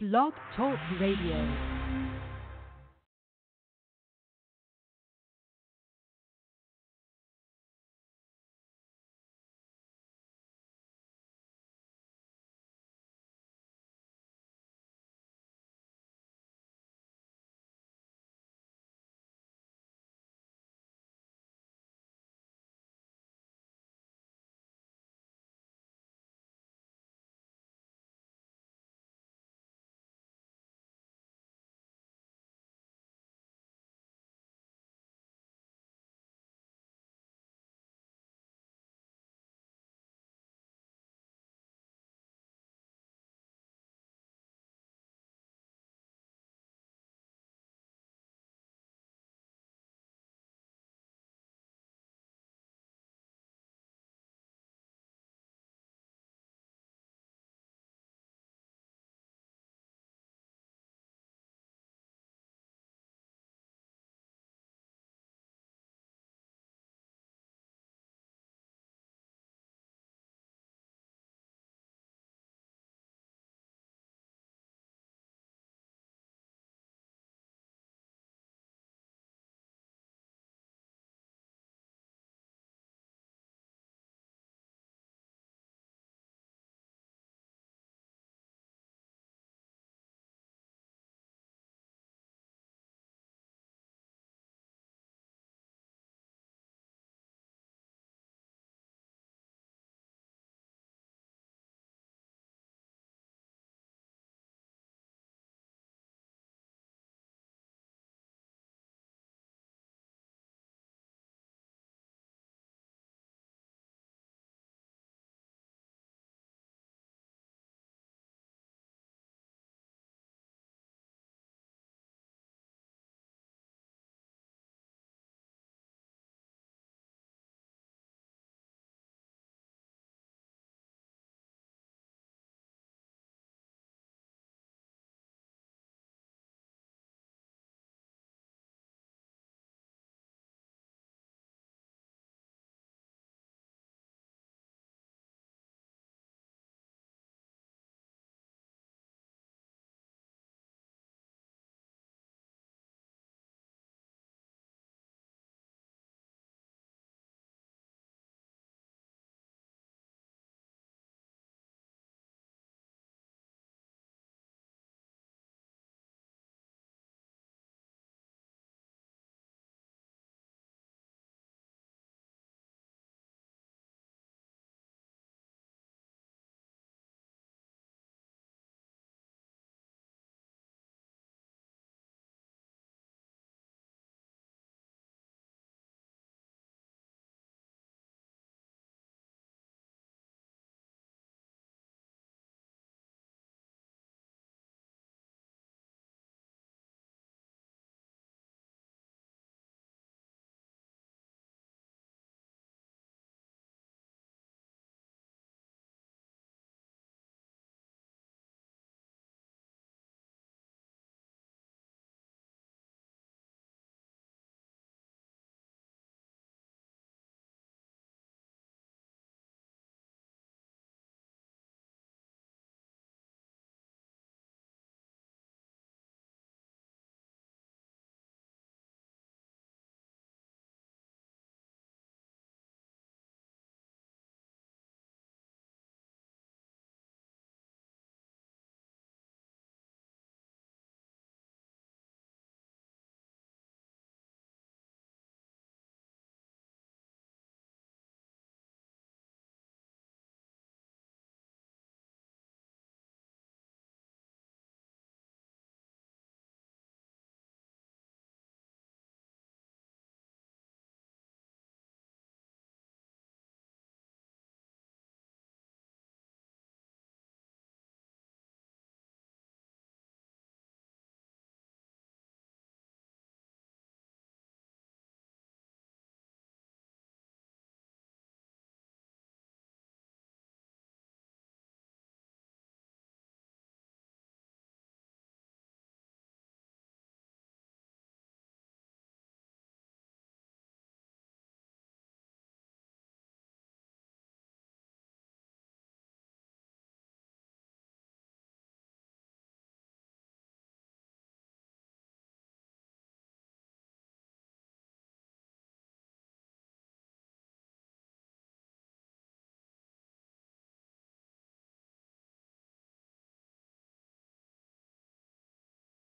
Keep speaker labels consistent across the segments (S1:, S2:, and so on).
S1: Blog Talk Radio.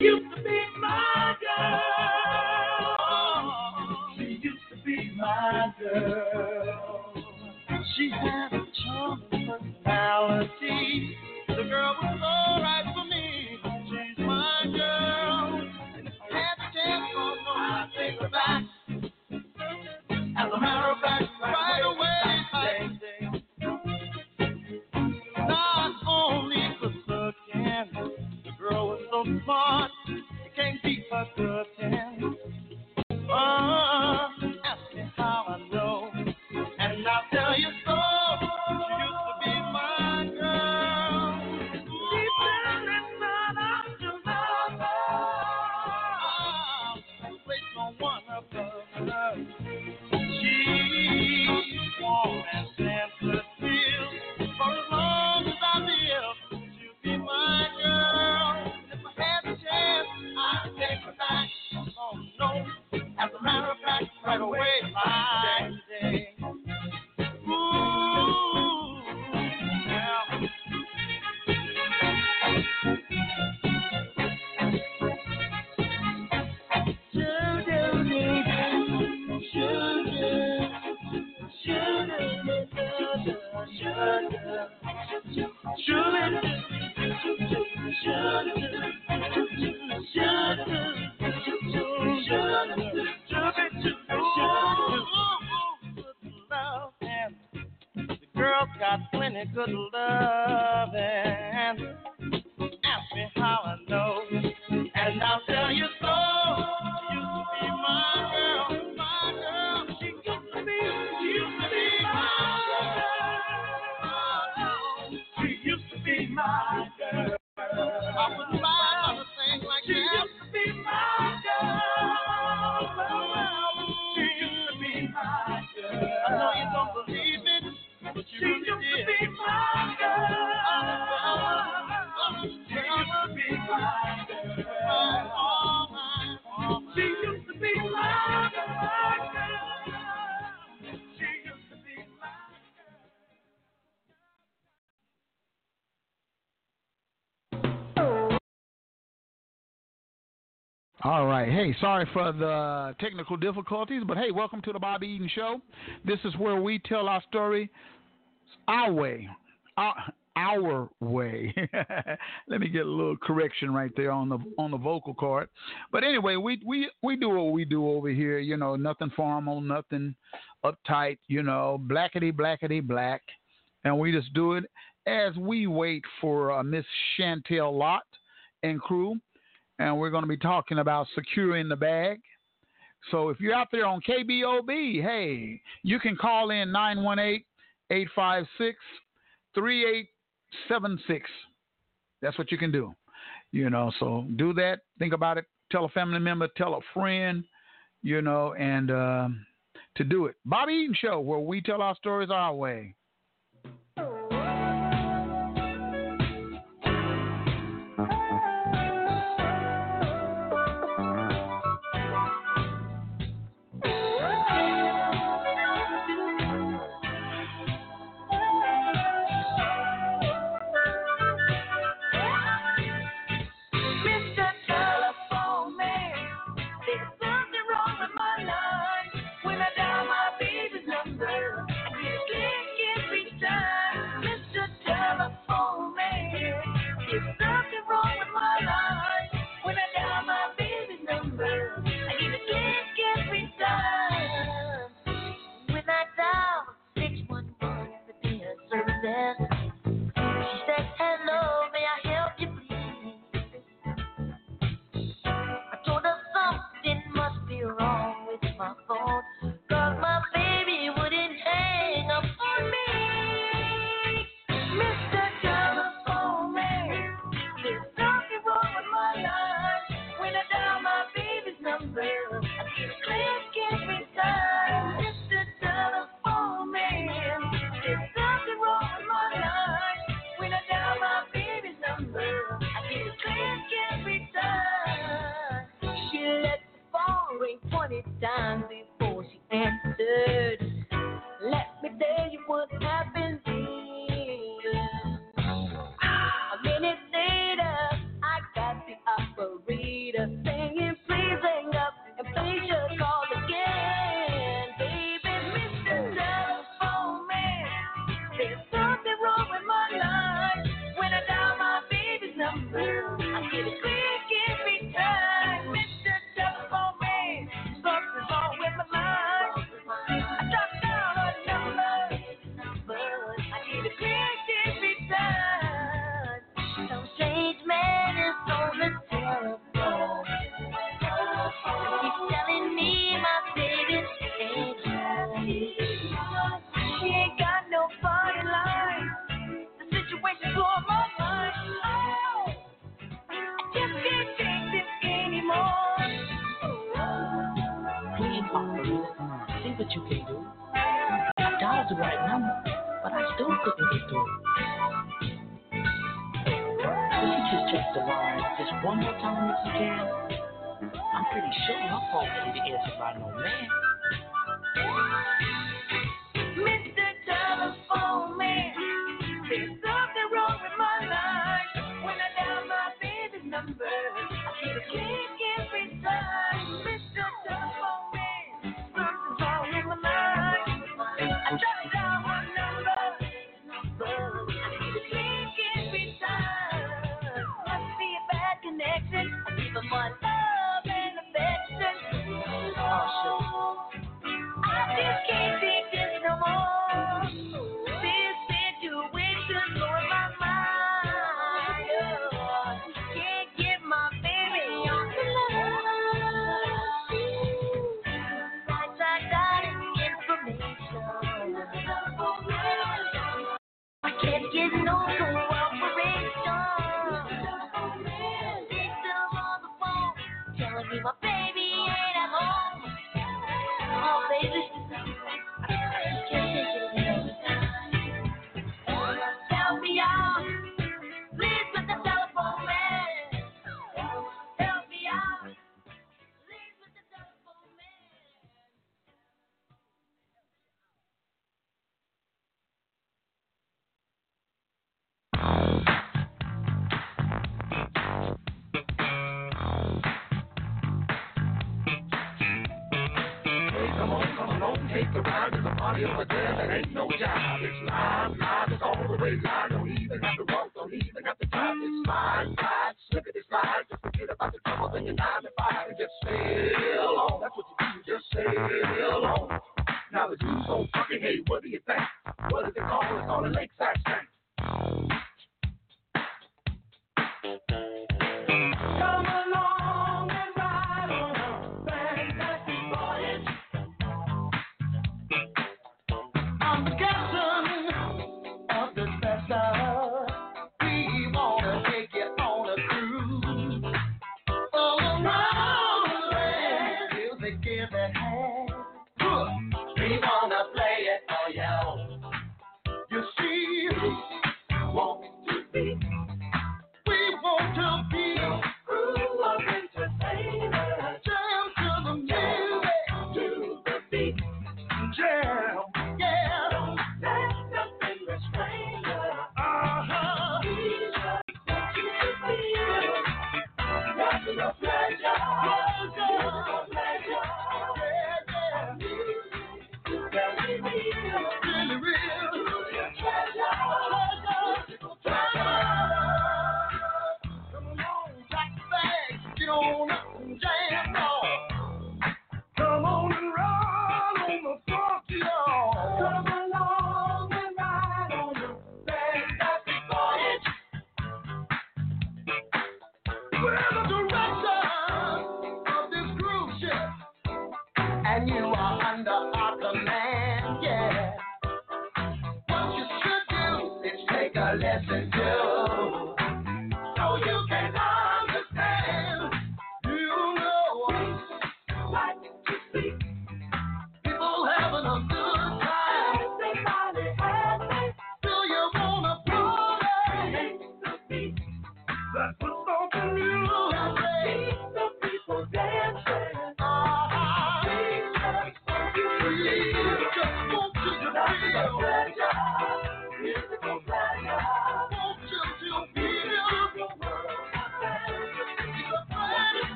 S2: Used to be my girl. She used to be my girl. She had a charming personality. The girl was all right for me. She's my girl. I take her back. As a matter of fact, right away, Not only looking, the girl was so smart, you can't All
S3: right. Hey, sorry for the technical difficulties, but hey, welcome to the Bobby Eaton Show. This is where we tell our story our way. Our, our way. Let me get a little correction right there on the on the vocal cord. But anyway, we we we do what we do over here. You know, nothing formal, nothing uptight. You know, blackety blackety black, and we just do it as we wait for uh, Miss Chantelle Lott and crew and we're going to be talking about securing the bag. So if you're out there on KBOB, hey, you can call in 918 856 3876. That's what you can do. You know, so do that. Think about it. Tell a family member, tell a friend, you know, and uh, to do it. Bobby Eaton Show, where we tell our stories our way.
S2: number,
S4: but I still couldn't get through. Could you just check the line just one more time if you can? I'm pretty sure my phone didn't answer by no man.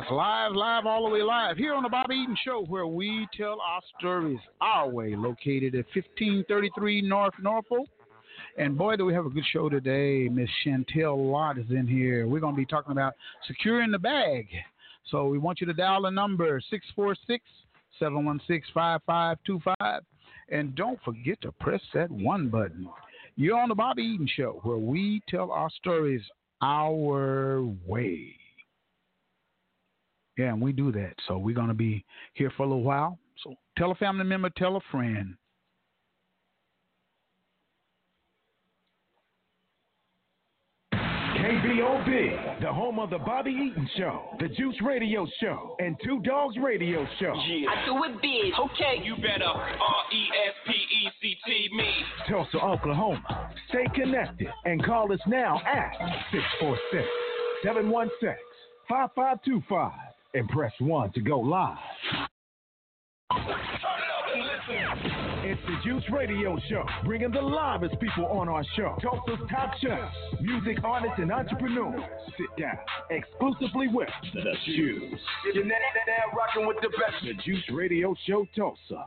S5: Yes, live, live, all the way live here on the Bobby Eaton Show, where we tell our stories our way, located at 1533 North Norfolk. And boy, do we have a good show today. Miss Chantelle Lott is in here. We're going to be talking about securing the bag. So we want you to dial the number 646 716 5525. And don't forget to press that one button. You're on the Bobby Eaton Show, where we tell our stories our way. Yeah, and we do that. So we're going to be here for a little while. So tell a family member, tell a friend.
S6: KBOB, the home of the Bobby Eaton Show, the Juice Radio Show, and Two Dogs Radio Show. Yeah.
S4: I do it big. Okay.
S7: You better R E S P E C T me.
S6: Tulsa, Oklahoma. Stay connected and call us now at 646 716 5525 and press 1 to go live. It's the Juice Radio Show, bringing the livest people on our show. Tulsa's top chefs, music artists, and entrepreneurs. Sit down exclusively with the Juice. You're now, rocking with the best. The Juice Radio Show, Tulsa.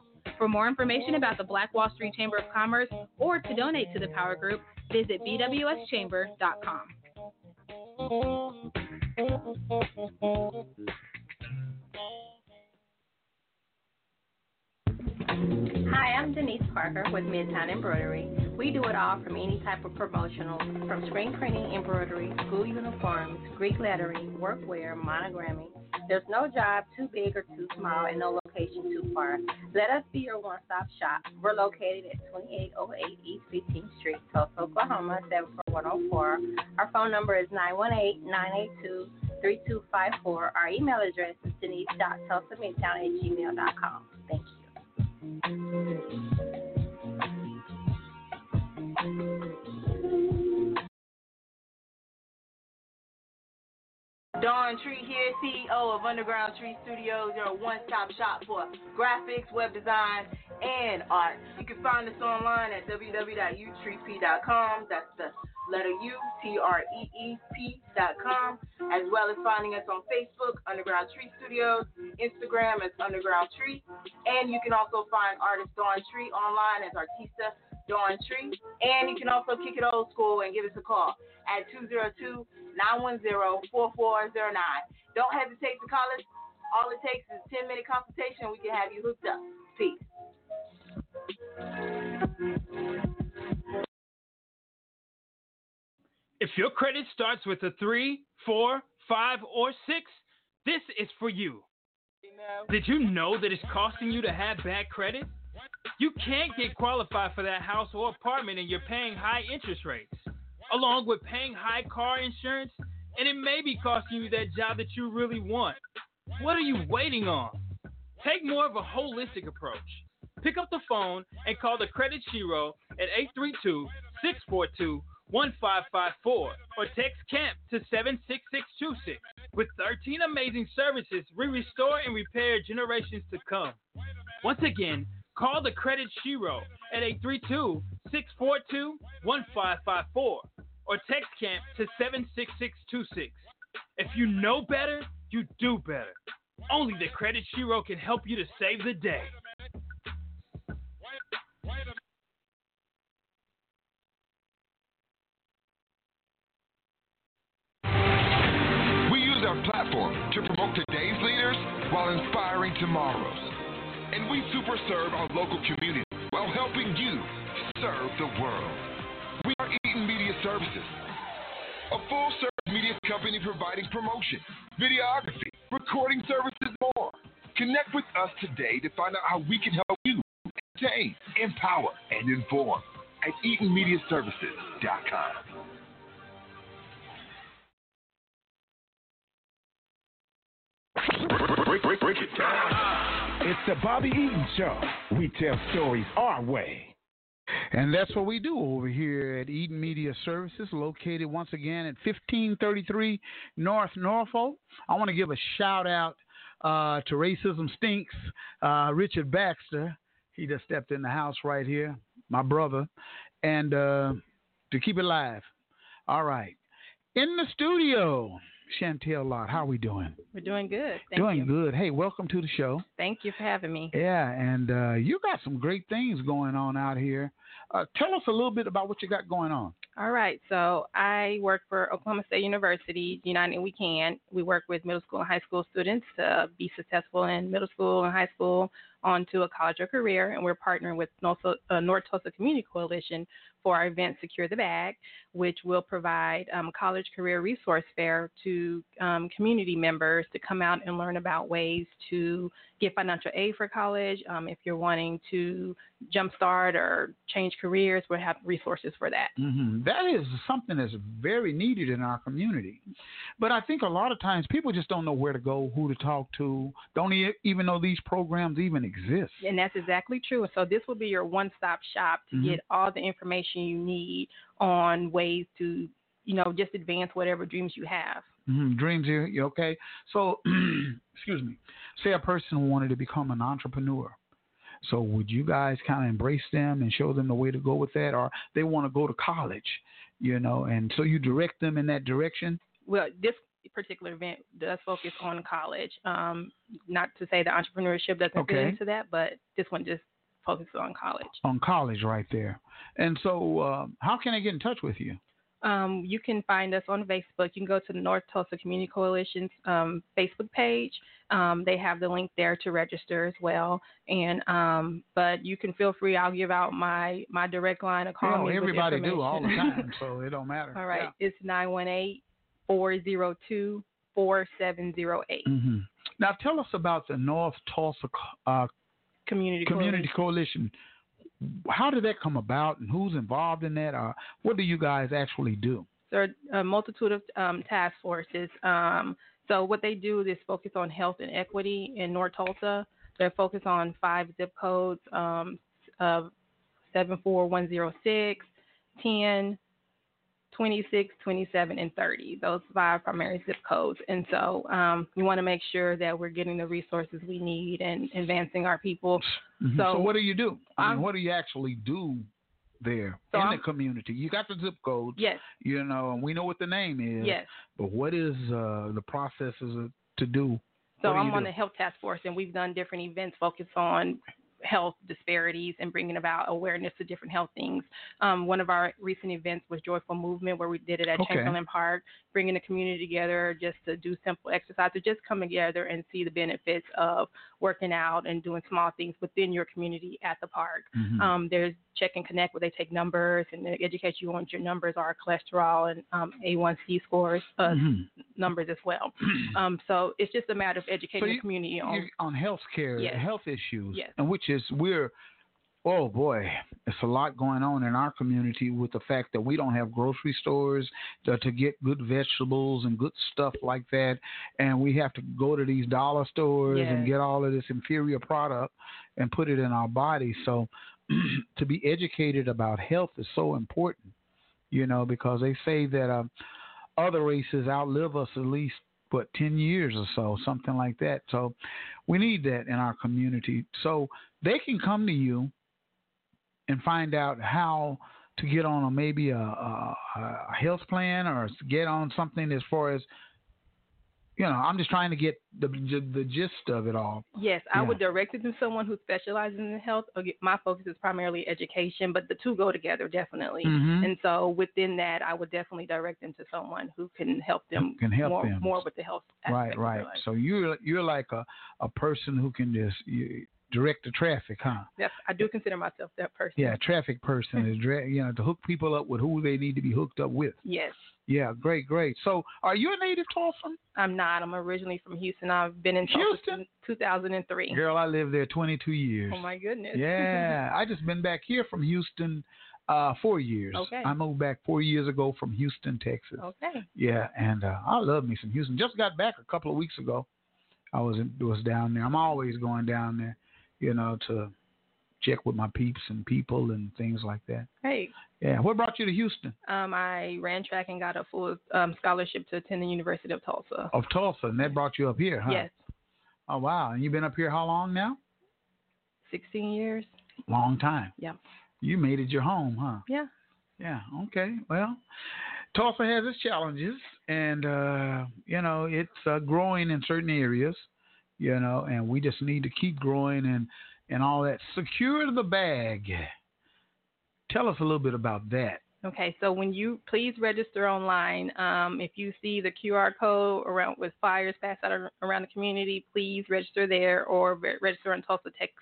S8: For more information about the Black Wall Street Chamber of Commerce or to donate to the Power Group, visit bwschamber.com.
S9: Hi, I'm Denise Parker with Midtown Embroidery. We do it all from any type of promotional, from screen printing, embroidery, school uniforms, Greek lettering, workwear, monogramming. There's no job too big or too small and no location too far. Let us be your one-stop shop. We're located at 2808 East 15th Street, Tulsa, Oklahoma, 74104. Our phone number is 918-982-3254. Our email address is denise.tulsamidtown at gmail.com. Thank you.
S10: Dawn Tree here, CEO of Underground Tree Studios. They're a one-stop shop for graphics, web design, and art. You can find us online at www.utreep.com. That's the letter U, T-R-E-E-P.com, as well as finding us on Facebook, Underground Tree Studios, Instagram as Underground Tree, and you can also find artist Dawn Tree online as Artista Dawn Tree, and you can also kick it old school and give us a call at 202-910-4409. Don't hesitate to call us. All it takes is a 10-minute consultation. We can have you hooked up. Peace.
S11: If your credit starts with a three, four, five, or six, this is for you. Did you know that it's costing you to have bad credit? You can't get qualified for that house or apartment and you're paying high interest rates, along with paying high car insurance, and it may be costing you that job that you really want. What are you waiting on? Take more of a holistic approach. Pick up the phone and call the Credit Shero at 832 642 1554 or text CAMP to 76626. With 13 amazing services, we restore and repair generations to come. Once again, call the Credit Shero at 832 642 1554 or text CAMP to 76626. If you know better, you do better. Only the Credit Shero can help you to save the day.
S12: We use our platform to promote today's leaders while inspiring tomorrows. And we super serve our local community while helping you serve the world. We are Eaton Media Services, a full service media company providing promotion, videography, recording services, and more. Connect with us today to find out how we can help you entertain, empower, and inform at EatonMediaServices.com.
S6: Break, break, break it down. It's the Bobby Eaton Show. We tell stories our way.
S5: And that's what we do over here at Eaton Media Services, located once again at 1533 North Norfolk. I want to give a shout out uh, to Racism Stinks, uh, Richard Baxter. He just stepped in the house right here, my brother, and uh, to keep it live. All right. In the studio, Chantelle Lott, how are we doing?
S13: We're doing good. Thank
S5: doing
S13: you.
S5: good. Hey, welcome to the show.
S13: Thank you for having me.
S5: Yeah, and uh, you got some great things going on out here. Uh, tell us a little bit about what you got going on.
S13: All right. So I work for Oklahoma State University, United We Can. We work with middle school and high school students to be successful in middle school and high school onto a college or career. And we're partnering with North, uh, North Tulsa Community Coalition for our event Secure the Bag, which will provide um, college career resource fair to um, community members to come out and learn about ways to get financial aid for college. Um, if you're wanting to jumpstart or change careers, we have resources for that.
S5: Mm-hmm. That is something that's very needed in our community. But I think a lot of times people just don't know where to go, who to talk to, don't even know these programs even exist.
S13: And that's exactly true. So this will be your one-stop shop to
S5: Mhm.
S13: get all the information you need on ways to, you know, just advance whatever dreams you have.
S5: hmm Dreams here, you okay? So, excuse me. Say a person wanted to become an entrepreneur. So, would you guys kind of embrace them and show them the way to go with that, or they want to go to college, you know, and so you direct them in that direction?
S13: Well, this particular event does focus on college. Um, not to say that entrepreneurship doesn't fit into that, but this one just focuses on college.
S5: On college, right there. And so, um, how can I get in touch with you?
S13: Um, you can find us on Facebook. You can go to the North Tulsa Community Coalition's um, Facebook page. Um, they have the link there to register as well. And um, but you can feel free. I'll give out my my direct line of call
S5: You know,
S13: me. with
S5: everybody do all the time, so it don't matter.
S13: all right, it's nine one eight four zero two four seven zero eight.
S5: hmm Now, tell us about the North Tulsa uh,
S13: Community
S5: Community Coalition. How did that come about, and who's involved in that? Uh, what do you guys actually do?
S13: There are a multitude of um, task forces. Um, so what they do is focus on health and equity in North Tulsa. They're focused on five zip codes um, of 74106, 10, 26, 27, and 30. Those five primary zip codes. And so um, we want to make sure that we're getting the resources we need and advancing our people.
S5: Mhm.
S13: So,
S5: So, what do you do? I mean, what do you actually do there
S13: So
S5: in
S13: I'm-
S5: the community? You got the zip codes,
S13: Yes.
S5: you know, and we know what the name is.
S13: Yes.
S5: But what is uh, the processes to do?
S13: So
S5: do
S13: I'm
S5: you
S13: on the health task force, and we've done different events focused on health disparities and bringing about awareness to different health things. Um, one of our recent events was Joyful Movement, where we did it at
S5: Okay.
S13: Chamberlain Park, bringing the community together just to do simple exercises, just come together and see the benefits of working out and doing small things within your community at the park.
S5: Mhm.
S13: Um, there's Check and Connect, where they take numbers and they educate you on your numbers are, cholesterol and um, A1C scores, uh,
S5: Mhm.
S13: numbers as well. um, so it's just a matter of educating
S5: you-
S13: the community on.
S5: On health care,
S13: Yes.
S5: health issues,
S13: Yes.
S5: and which is we're oh boy, it's a lot going on in our community with the fact that we don't have grocery stores to, to get good vegetables and good stuff like that, and we have to go to these dollar stores and get all of this inferior product and put it in our body. So to be educated about health is so important, you know, because they say that um, other races outlive us at least what 10 years or so something like that. So we need that in our community. So they can come to you and find out how to get on a maybe a, a, a health plan or get on something as far as you know, I'm just trying to get the the, the gist of it all.
S13: Yes, I
S5: Yeah.
S13: would direct it to someone who specializes in health. My focus is primarily education, but the two go together definitely.
S5: Mhm.
S13: And so within that, I would definitely direct them to someone who can help them
S5: Can help
S13: more,
S5: them.
S13: more with the health aspect.
S5: Right, right. So you're you're like a a person who can just you, direct the traffic, huh?
S13: Yes, I do consider myself that person.
S5: Yeah, traffic person is dra- you know to hook people up with who they need to be hooked up with.
S13: Yes.
S5: Yeah, great, great. So, are you a native Tulsa?
S13: I'm not. I'm originally from Houston. I've been in since 2003.
S5: Girl, I lived there 22 years.
S13: Oh my goodness.
S5: Yeah, I just been back here from Houston uh four years.
S13: Okay.
S5: I moved back four years ago from Houston, Texas.
S13: okay.
S5: Yeah, and uh, I love me some Houston. Just got back a couple of weeks ago. I was in, was down there. I'm always going down there, you know, to check with my peeps and people and things like that.
S13: Hey,
S5: Yeah. What brought you to Houston?
S13: um, I ran track and got a full um, scholarship to attend the University of Tulsa.
S5: Of Tulsa, and that brought you up here, huh?
S13: Yes,
S5: Oh wow. And you've been up here how long now?
S13: 16 years.
S5: Long time.
S13: Yeah.
S5: You made it your home, huh?
S13: Yeah.
S5: Yeah. Okay. Well, Tulsa has its challenges, and uh, you know it's uh, growing in certain areas, you know, and we just need to keep growing and and all that. Secure the bag. Tell us a little bit about that.
S13: Okay, so when you please register online, um, if you see the QR code around with flyers passed out around the community, please register there or re- register on Tulsa Tech's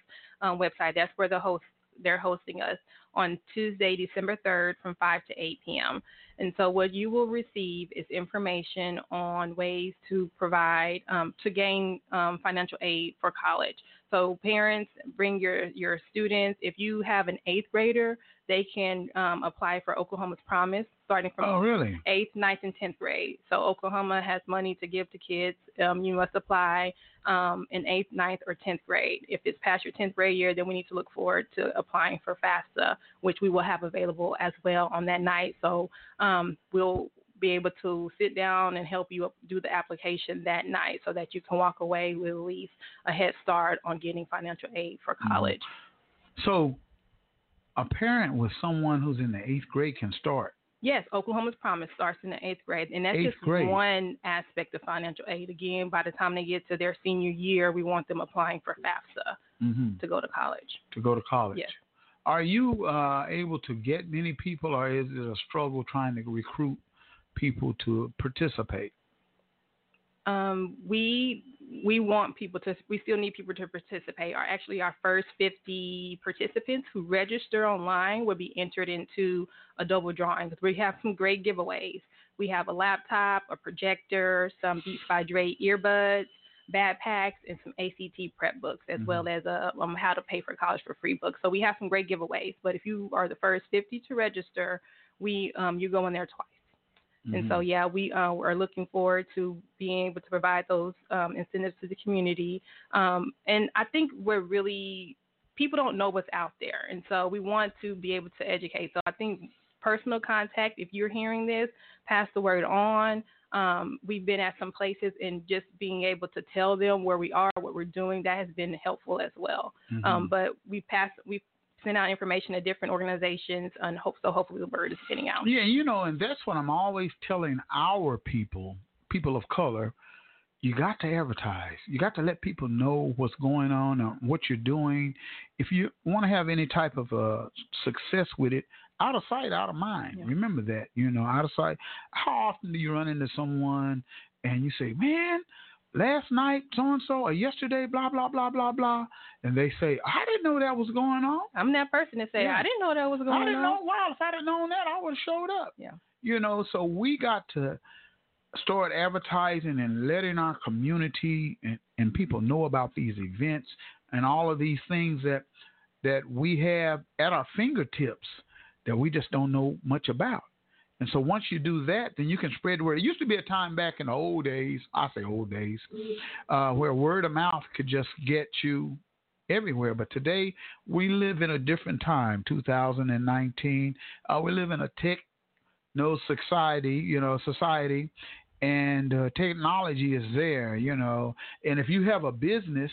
S13: um, website. That's where the host they're hosting us on Tuesday, December 3rd from 5 to 8 p.m. And so what you will receive is information on ways to provide um, to gain um, financial aid for college. So parents, bring your your students. If you have an eighth grader, they can um, apply for Oklahoma's Promise starting from
S5: Oh, really?
S13: eighth, ninth, and tenth grade. So Oklahoma has money to give to kids. Um, you must apply um, in eighth, ninth, or tenth grade. If it's past your tenth grade year, then we need to look forward to applying for FAFSA, which we will have available as well on that night. So um, we'll be able to sit down and help you do the application that night so that you can walk away with at least a head start on getting financial aid for
S5: Mm-hmm.
S13: college.
S5: So, a parent with someone who's in the eighth grade can start.
S13: Yes, Oklahoma's Promise starts in the eighth grade, and that's
S5: Eighth
S13: just
S5: grade.
S13: one aspect of financial aid. Again, by the time they get to their senior year, we want them applying for FAFSA
S5: hmm
S13: to go to college.
S5: to go to college.
S13: Yes.
S5: Are you uh, able to get many people, or is it a struggle trying to recruit people to participate?
S13: Um, we we want people to. We still need people to participate. Our actually our first 50 participants who register online will be entered into a double drawing because we have some great giveaways. We have a laptop, a projector, some Beats by Dre earbuds, backpacks, and some ACT prep books, as well as a um, how to pay for college for free books. So we have some great giveaways. But if you are the first 50 to register, we um, you go in there twice. And so,
S5: Mhm.
S13: yeah, we uh, are looking forward to being able to provide those um, incentives to the community. Um, and I think we're really, people don't know what's out there. And so we want to be able to educate. So I think personal contact, if you're hearing this, pass the word on. Um, we've been at some places and just being able to tell them where we are, what we're doing, that has been helpful as well.
S5: Mhm.
S13: Um, but we pass, we sent out information to different organizations and hope so hopefully the word is getting out.
S5: Yeah, you know, and that's what I'm always telling our people, people of color, you got to advertise. You got to let people know what's going on and what you're doing. If you want to have any type of uh, success with it, out of sight, out of mind. Remember that, you know, out of sight. How often do you run into someone and you say, man, last night so and so or yesterday blah blah blah blah blah. And they say i didn't know that was going on.
S13: I'm that person to say i didn't know that was going on.
S5: i didn't
S13: on.
S5: know. Wow if i'd have known that i would have showed up.
S13: Yeah.
S5: You know so we got to start advertising and letting our community and, and people know about these events and all of these things that that we have at our fingertips that we just don't know much about and so once you do that, then you can spread the word. It used to be a time back in the old days, I say old days, uh, where word of mouth could just get you everywhere. But today we live in a different time, 2019. Uh, we live in a tech no society, you know, society, and uh, technology is there, you know. And if you have a business,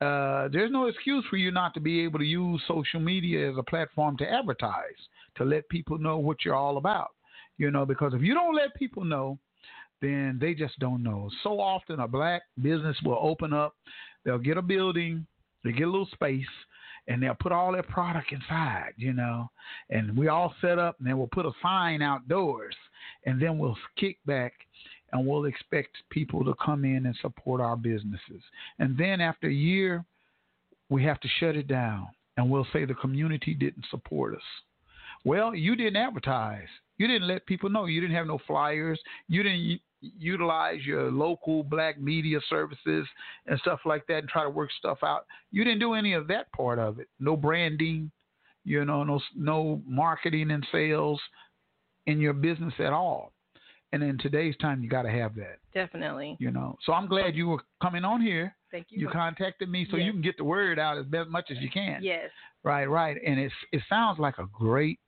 S5: uh, there's no excuse for you not to be able to use social media as a platform to advertise, to let people know what you're all about you know, because if you don't let people know then they just don't know. So often, a black business will open up, they'll get a building, they get a little space, and they'll put all their product inside, you know, and we all set up, and then we'll put a sign outdoors, and then we'll kick back. And we'll expect people to come in and support our businesses. And then after a year, we have to shut it down and we'll say the community didn't support us. Well, you didn't advertise. You didn't let people know. You didn't have no flyers. You didn't u- utilize your local black media services and stuff like that and try to work stuff out. You didn't do any of that part of it. No branding, you know, no no marketing and sales in your business at all. And in today's time, you got to have that.
S13: Definitely.
S5: You know, so I'm glad you were coming on here.
S13: Thank you.
S5: You contacted me so
S13: Yes.
S5: you can get the word out as much as you can.
S13: Yes.
S5: Right, right. And it's it sounds like a great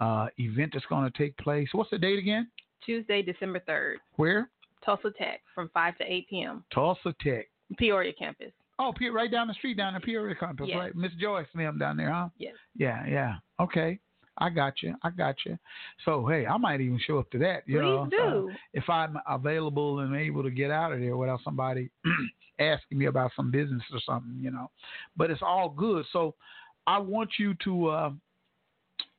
S5: uh, event that's going to take place. What's the date again?
S13: Tuesday, December 3rd,
S5: Where?
S13: Tulsa Tech from 5 to 8 p.m.
S5: Tulsa Tech.
S13: Peoria campus.
S5: Oh, right down the street down the Peoria campus,
S13: Yes.
S5: right? Miss Joyce and them down there, huh?
S13: Yes.
S5: Yeah, yeah. Okay. I got you. I got you. So hey, I might even show up to that. You
S13: Please
S5: know,
S13: do.
S5: uh, if I'm available and able to get out of there without somebody asking me about some business or something. You know, but it's all good. So I want you to. Uh,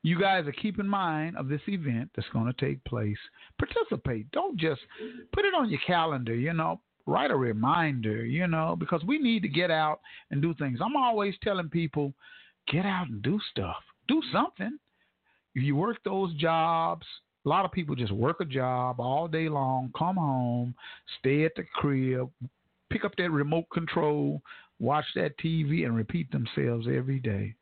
S5: you guys are keep in mind of this event that's going to take place. Participate. Don't just put it on your calendar. You know, write a reminder. You know, because we need to get out and do things. I'm always telling people, get out and do stuff. Do something. If you work those jobs, a lot of people just work a job all day long, come home, stay at the crib, pick up that remote control, watch that TV, and repeat themselves every day.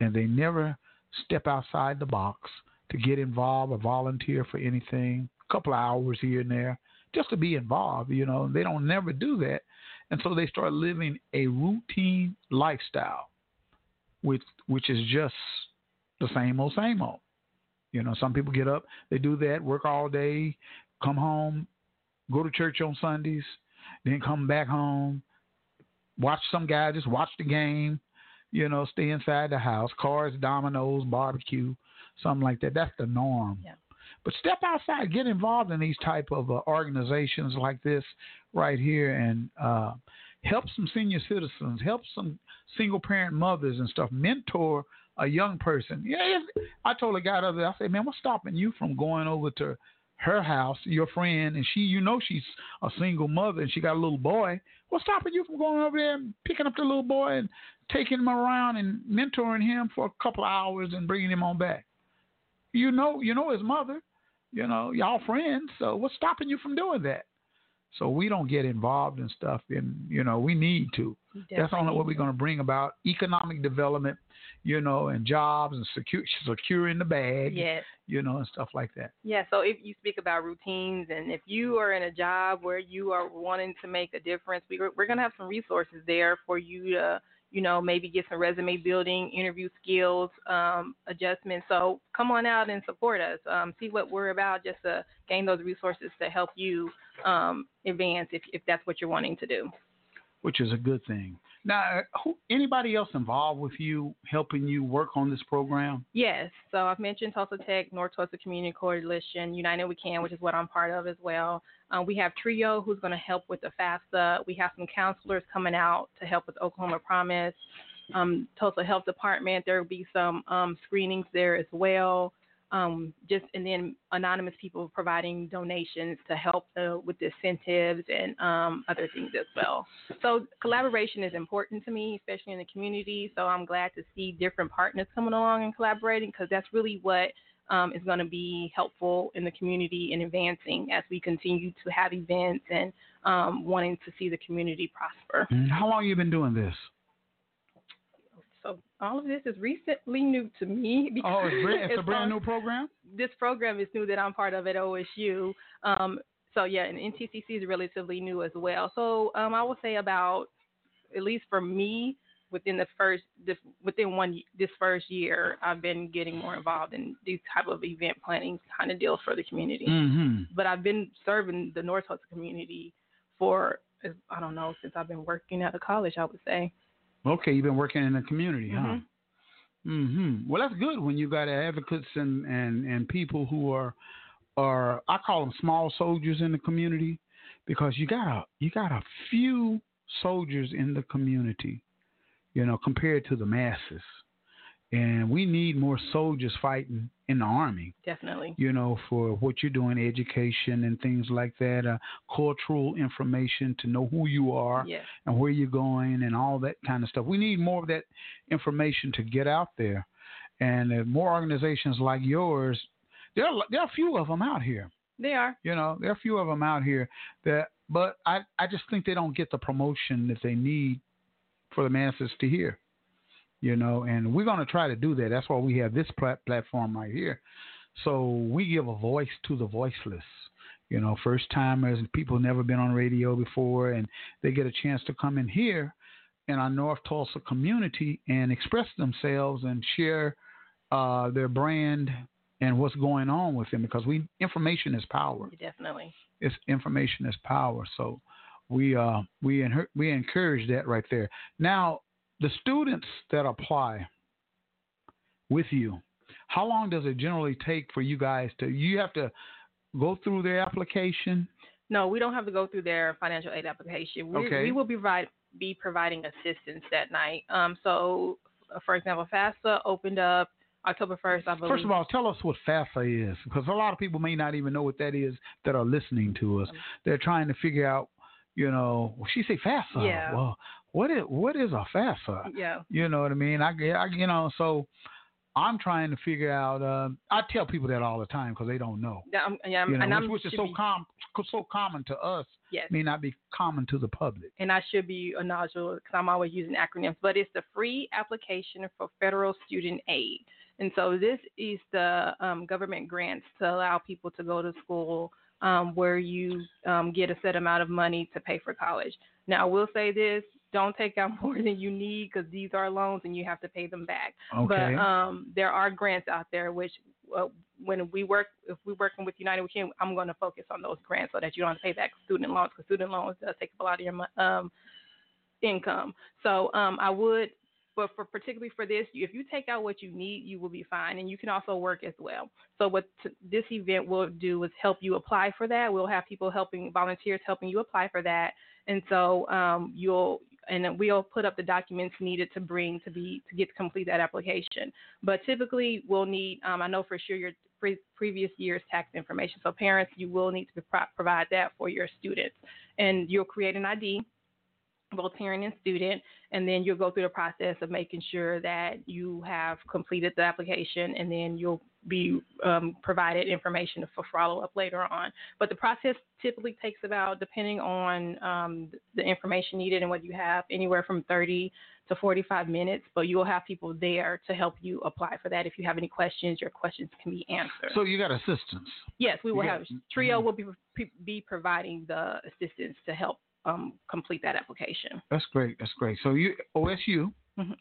S5: And they never step outside the box to get involved or volunteer for anything. A couple of hours here and there, just to be involved. You know, they don't never do that, and so they start living a routine lifestyle, which which is just the same old, same old. You know, some people get up, they do that, work all day, come home, go to church on Sundays, then come back home, watch some guy just watch the game, you know, stay inside the house, cars, dominoes, barbecue, something like that. That's the norm.
S13: Yeah.
S5: But step outside, get involved in these type of uh, organizations like this right here, and uh, help some senior citizens, help some single parent mothers and stuff. Mentor a young person. Yeah, I told a guy the other day, I said, man, what's stopping you from going over to her house, your friend, and she, you know, she's a single mother and she got a little boy. What's stopping you from going over there and picking up the little boy and taking him around and mentoring him for a couple of hours and bringing him on back? You know, you know his mother. You know, y'all friends. So what's stopping you from doing that? So we don't get involved in stuff, and you know we need to. That's
S13: Definitely
S5: only what we're going to bring about economic development, you know, and jobs and secure securing the bag,
S13: Yes.
S5: you know, and stuff like that.
S13: Yeah, so if you speak about routines and if you are in a job where you are wanting to make a difference, we, we're going to have some resources there for you to, you know, maybe get some resume building, interview skills, um, adjustments. So come on out and support us. Um, see what we're about just to gain those resources to help you um, advance if, if that's what you're wanting to do.
S5: which is a good thing. Now, who, anybody else involved with you helping you work on this program?
S13: Yes. So I've mentioned Tulsa Tech, North Tulsa Community Coalition, United We Can, which is what I'm part of as well. Uh, we have Trio, who's going to help with the FAFSA. We have some counselors coming out to help with Oklahoma Promise. Um, Tulsa Health Department, there will be some um, screenings there as well. Um, just and then anonymous people providing donations to help uh, with the incentives and um, other things as well. So collaboration is important to me, especially in the community. So I'm glad to see different partners coming along and collaborating because that's really what um, is going to be helpful in the community and advancing as we continue to have events and um, wanting to see the community prosper.
S5: How long you been doing this?
S13: All of this is recently new to me.
S5: Oh, it's, it's a brand new program.
S13: this program is new that I'm part of at OSU. Um, so yeah, and NTCC is relatively new as well. So um, I would say about at least for me within the first this within one this first year, I've been getting more involved in these type of event planning kind of deals for the community.
S5: Mm-hmm.
S13: But I've been serving the North Tulsa community for I don't know since I've been working at a college. I would say.
S5: Okay, you've been working in the community, huh?
S13: Mhm.
S5: Mm-hmm. Well, that's good when you got advocates and, and, and people who are are I call them small soldiers in the community because you got a you got a few soldiers in the community, you know, compared to the masses. And we need more soldiers fighting in the army.
S13: Definitely.
S5: You know, for what you're doing, education and things like that, uh, cultural information to know who you are
S13: Yes.
S5: and where you're going and all that kind of stuff. We need more of that information to get out there, and uh, more organizations like yours. There are there are a few of them out here.
S13: They are.
S5: You know, there are a few of them out here that, but I I just think they don't get the promotion that they need for the masses to hear. You know, and we're going to try to do that. That's why we have this plat- platform right here. So we give a voice to the voiceless. You know, first timers and people never been on radio before, and they get a chance to come in here in our North Tulsa community and express themselves and share uh, their brand and what's going on with them because we information is power.
S13: Definitely.
S5: It's information is power. So we uh we we encourage that right there. Now the students that apply with you, how long does it generally take for you guys to? You have to go through their application.
S13: No, we don't have to go through their financial aid application. We,
S5: Okay.
S13: we will be, provide, be providing assistance that night. Um, so, for example, FAFSA opened up October 1st, I believe.
S5: First of all, tell us what FAFSA is, because a lot of people may not even know what that is that are listening to us. They're trying to figure out, you know, well, she say FAFSA.
S13: Yeah.
S5: Well, what is what is a FAFSA?
S13: Yeah.
S5: You know what I mean? I, I you know, so I'm trying to figure out. Uh, I tell people that all the time because they don't know.
S13: Yeah, I'm, yeah,
S5: You know,
S13: and
S5: which,
S13: I'm
S5: which is so
S13: be-
S5: com so common to us
S13: Yes.
S5: may not be common to the public.
S13: and I should be a nodule because I'm always using acronyms, but it's the free application for federal student aid. And so this is the um, government grants to allow people to go to school um, where you um, get a set amount of money to pay for college. Now, I will say this don't take out more than you need because these are loans and you have to pay them back.
S5: Okay.
S13: But um, there are grants out there which uh, when we work, if we're working with United We Can, I'm going to focus on those grants so that you don't have to pay back student loans because student loans does take up a lot of your um, income. So um, I would, but for particularly for this, if you take out what you need, you will be fine, and you can also work as well. So what t- this event will do is help you apply for that. We'll have people helping, volunteers helping you apply for that, and so um, you'll. And we'll put up the documents needed to bring to be to get to complete that application. But typically, we'll need. Um, I know for sure your pre- previous year's tax information. So parents, you will need to pro- provide that for your students, and you'll create an ID both parent and student, and then you'll go through the process of making sure that you have completed the application, and then you'll be um, provided information for follow up later on. But the process typically takes about, depending on um, the information needed and what you have, anywhere from 30 to 45 minutes. But you will have people there to help you apply for that. If you have any questions, your questions can be answered.
S5: So you got assistance.
S13: Yes, we will
S5: got-
S13: have Trio will be be providing the assistance to help um, complete that application.
S5: That's great. That's great. So you OSU,
S13: Mhm.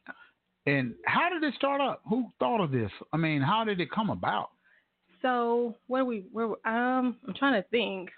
S5: And how did it start up? Who thought of this? I mean, how did it come about?
S13: So where we where we- um I'm trying to think.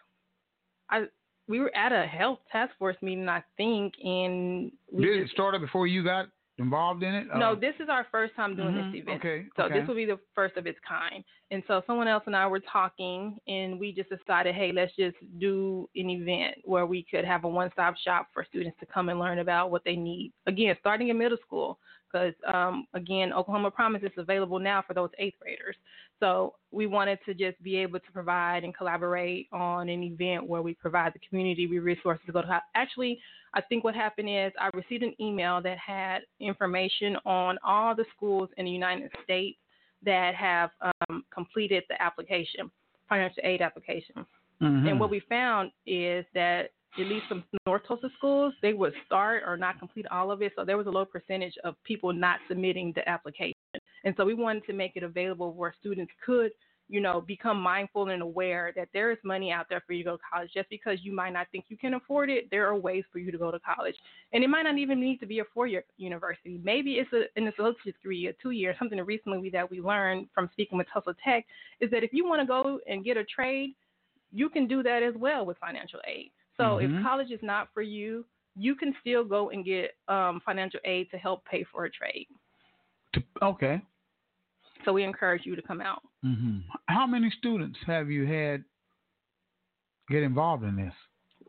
S13: I we were at a health task force meeting, I think, and we
S5: did it start up before you got involved in it?
S13: no,
S5: Uh,
S13: this is our first time doing
S5: mhm,
S13: this event.
S5: okay,
S13: So
S5: okay.
S13: this will be the first of its kind. And so someone else and I were talking, and we just decided, hey, let's just do an event where we could have a one-stop shop for students to come and learn about what they need. Again, starting in middle school, because um, again, Oklahoma Promise is available now for those eighth graders. So we wanted to just be able to provide and collaborate on an event where we provide the community with resources to go to. Actually, I think what happened is I received an email that had information on all the schools in the United States that have um, completed the application, financial aid application.
S5: Mhm.
S13: And what we found is that at least some North Tulsa schools, they would start or not complete all of it. So there was a low percentage of people not submitting the application. And so we wanted to make it available where students could, you know, become mindful and aware that there is money out there for you to go to college. Just because you might not think you can afford it, there are ways for you to go to college. And it might not even need to be a four year university. Maybe it's a, an associate's degree, a two year. Something recently that we learned from speaking with Tulsa Tech is that if you want to go and get a trade, you can do that as well with financial aid. So
S5: Mhm.
S13: if college is not for you, you can still go and get um, financial aid to help pay for a trade.
S5: Okay.
S13: So we encourage you to come out.
S5: hmm How many students have you had get involved in this?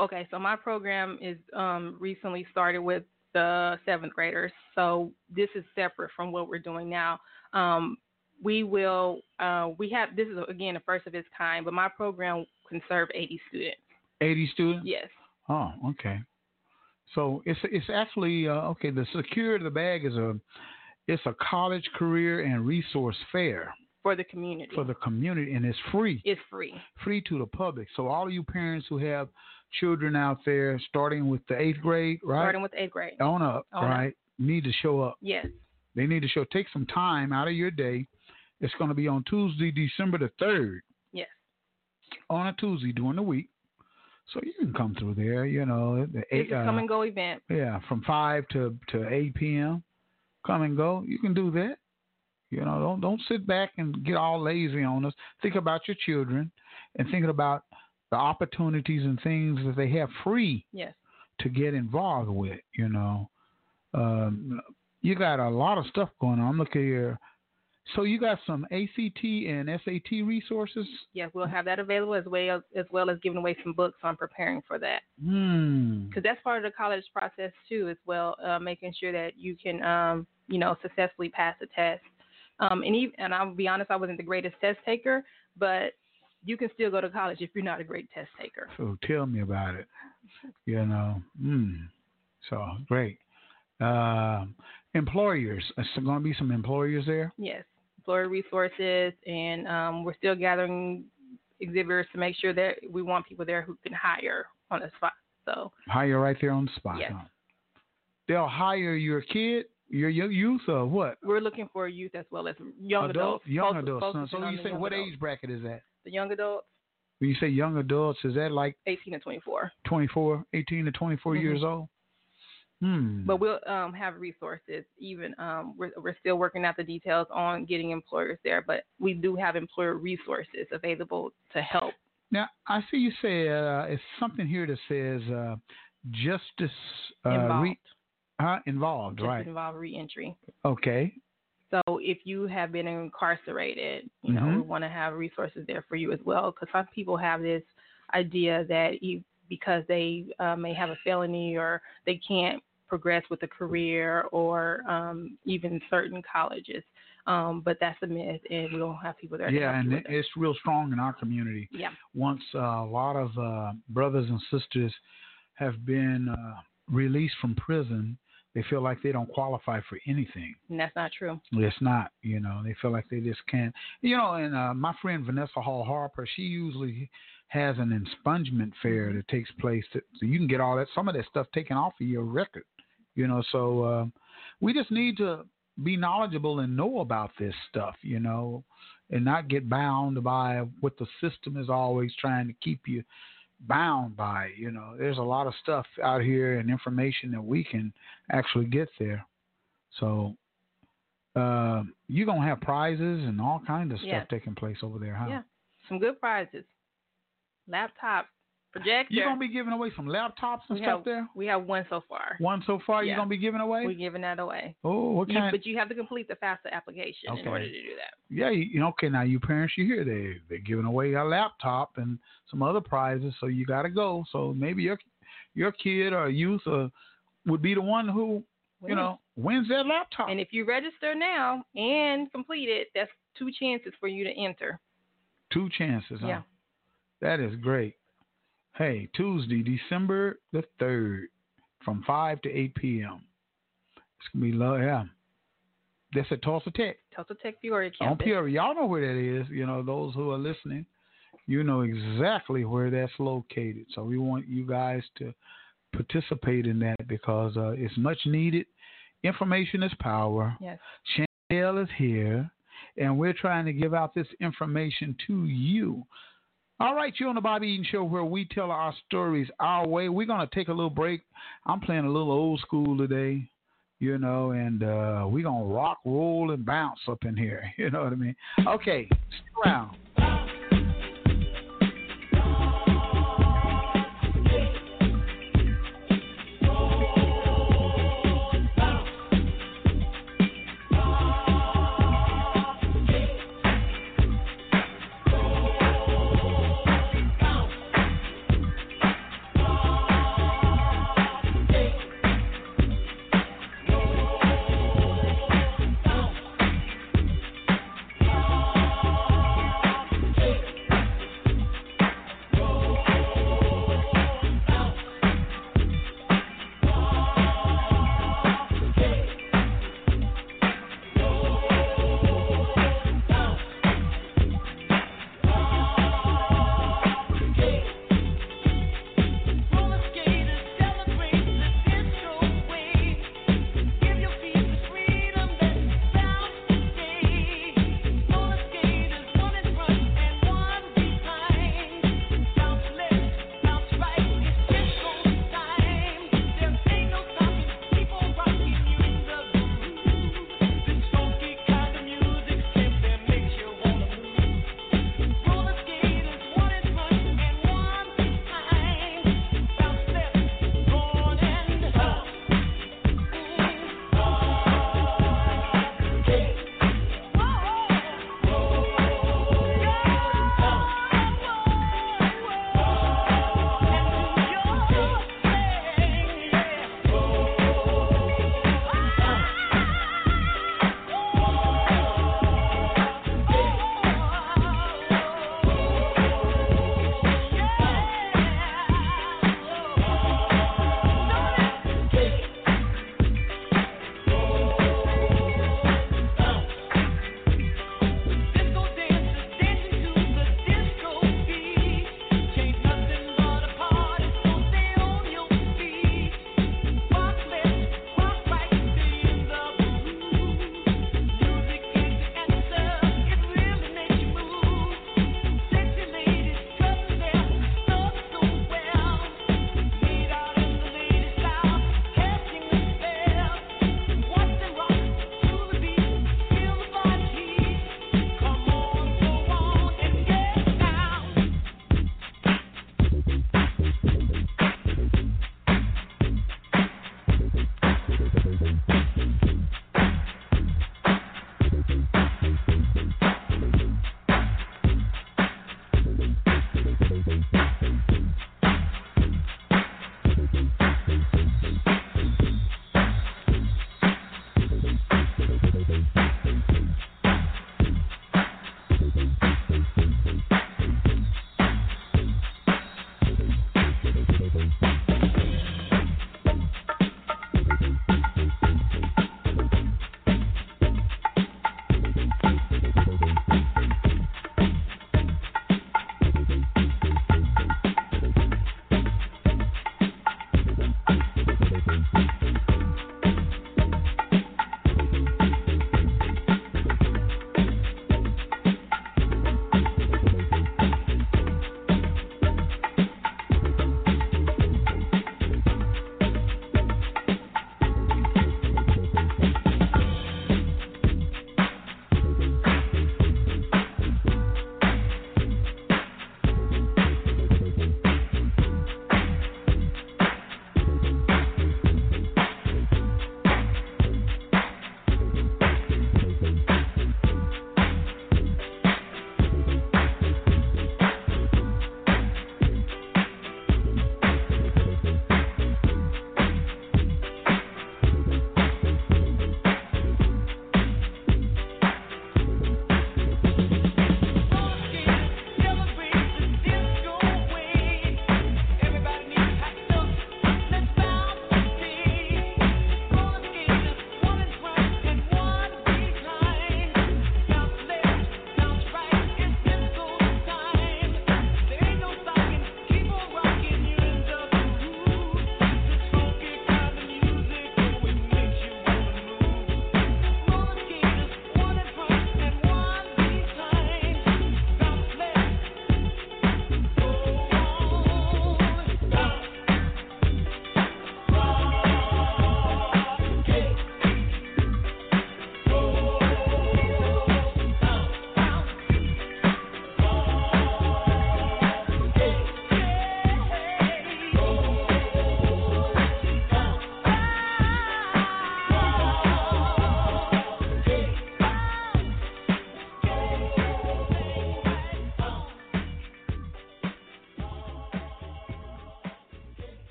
S13: Okay, so my program is um, recently started with the seventh graders. So this is separate from what we're doing now. Um, we will uh, we have this is again the first of its kind, but my program can serve 80 students.
S5: 80 students?
S13: Yes.
S5: Oh, okay. So it's it's actually uh, okay. The Secure the Bag is a it's a college career and resource fair
S13: For the community.
S5: for the community, and it's free.
S13: It's free.
S5: free to the public. So all of you parents who have children out there, starting with the eighth grade, right,
S13: Starting with eighth grade.
S5: on up,
S13: On up.
S5: right, need to show up.
S13: Yes.
S5: They need to show. Take some time out of your day. It's going to be on Tuesday, December the third,
S13: Yes.
S5: on a Tuesday during the week. So you can come through there. You know, the
S13: It's
S5: eight,
S13: a
S5: uh,
S13: come and go event.
S5: yeah, from five to to eight p.m. Come and go. You can do that. You know, don't don't sit back and get all lazy on us. Think about your children, and thinking about the opportunities and things that they have free
S13: Yes.
S5: to get involved with. You know, um, you got a lot of stuff going on. Look at here. So you got some ACT and SAT resources.
S13: Yes, we'll have that available as well as, well as giving away some books on preparing for that.
S5: Hmm.
S13: because that's part of the college process too, as well, uh, making sure that you can, um, you know, successfully pass the test. Um, and even, and I'll be honest, I wasn't the greatest test taker, but you can still go to college if you're not a great test taker.
S5: So tell me about it. You know, mm. so great. Uh, employers. Is there going to be some employers there?
S13: Yes, employer resources, and um, we're still gathering exhibitors to make sure that we want people there who can hire on the spot. So
S5: Hire right there on the spot.
S13: Yes.
S5: huh? They'll hire your kid, your, your youth, or what?
S13: we're looking for youth as well as young
S5: Adult-
S13: adults.
S5: Young adults. So you say what
S13: adults.
S5: age bracket is that?
S13: The young adults,
S5: When you say young adults, is that like
S13: 18 to 24.
S5: 24, 18 to 24
S13: Mhm.
S5: years old? Hmm.
S13: But we'll um, have resources. Even um, we're we're still working out the details on getting employers there, but we do have employer resources available to help.
S5: Now I see you say uh, it's something here that says uh, justice uh,
S13: Involved.
S5: Re- huh? involved,
S13: Just
S5: right?
S13: involve reentry.
S5: Okay.
S13: So if you have been incarcerated, you know,
S5: Mhm.
S13: we want to have resources there for you as well, because some people have this idea that you, because they uh, may have a felony or they can't progress with a career or um, even certain colleges. Um, but that's a myth, and we don't have people there.
S5: Yeah, and it-
S13: it.
S5: it's real strong in our community.
S13: Yeah.
S5: Once uh, a lot of uh, brothers and sisters have been uh, released from prison, they feel like they don't qualify for anything.
S13: and that's not true.
S5: It's not, you know, they feel like they just can't. You know, and uh, my friend Vanessa Hall Harper, she usually has an expungement fair that takes place, that, so you can get all that, some of that stuff taken off of your record. You know, so uh, we just need to be knowledgeable and know about this stuff, you know, and not get bound by what the system is always trying to keep you bound by. You know, there's a lot of stuff out here and information that we can actually get there. So uh, you're gonna have prizes and all kinds of stuff
S13: Yes.
S5: taking place over there, huh?
S13: Yeah, some good prizes. Laptop, projector.
S5: You're gonna be giving away some laptops and
S13: we
S5: stuff
S13: have,
S5: there.
S13: We have one so far.
S5: One so far. You're gonna be giving away.
S13: We're giving that away.
S5: oh, what
S13: You-
S5: kind?
S13: but you have to complete the FAFSA application
S5: Okay.
S13: in order to do that.
S5: Yeah, you, you okay. Now you parents, you hear they they're giving away a laptop and some other prizes, so you got to go. So maybe your your kid or youth uh, would be the one who you
S13: Wins.
S5: know wins that laptop.
S13: And if you register now and complete it, that's two chances for you to enter.
S5: Two chances. Huh?
S13: Yeah.
S5: That is great. Hey, Tuesday, December the third, from five to eight p.m. It's gonna be low. Yeah. That's at Tulsa Tech.
S13: Tulsa Tech Peoria campus. On.
S5: Peoria, y'all know where that is. You know, those who are listening, you know exactly where that's located. So we want you guys to participate in that because uh, it's much needed. Information is power.
S13: Yes.
S5: Chanel is here, and we're trying to give out this information to you. All right, you're on the Bobby Eaton Show where we tell our stories our way. We're going to take a little break. I'm playing a little old school today, you know, and uh, we're going to rock, roll, and bounce up in here. You know what I mean? Okay, stick around.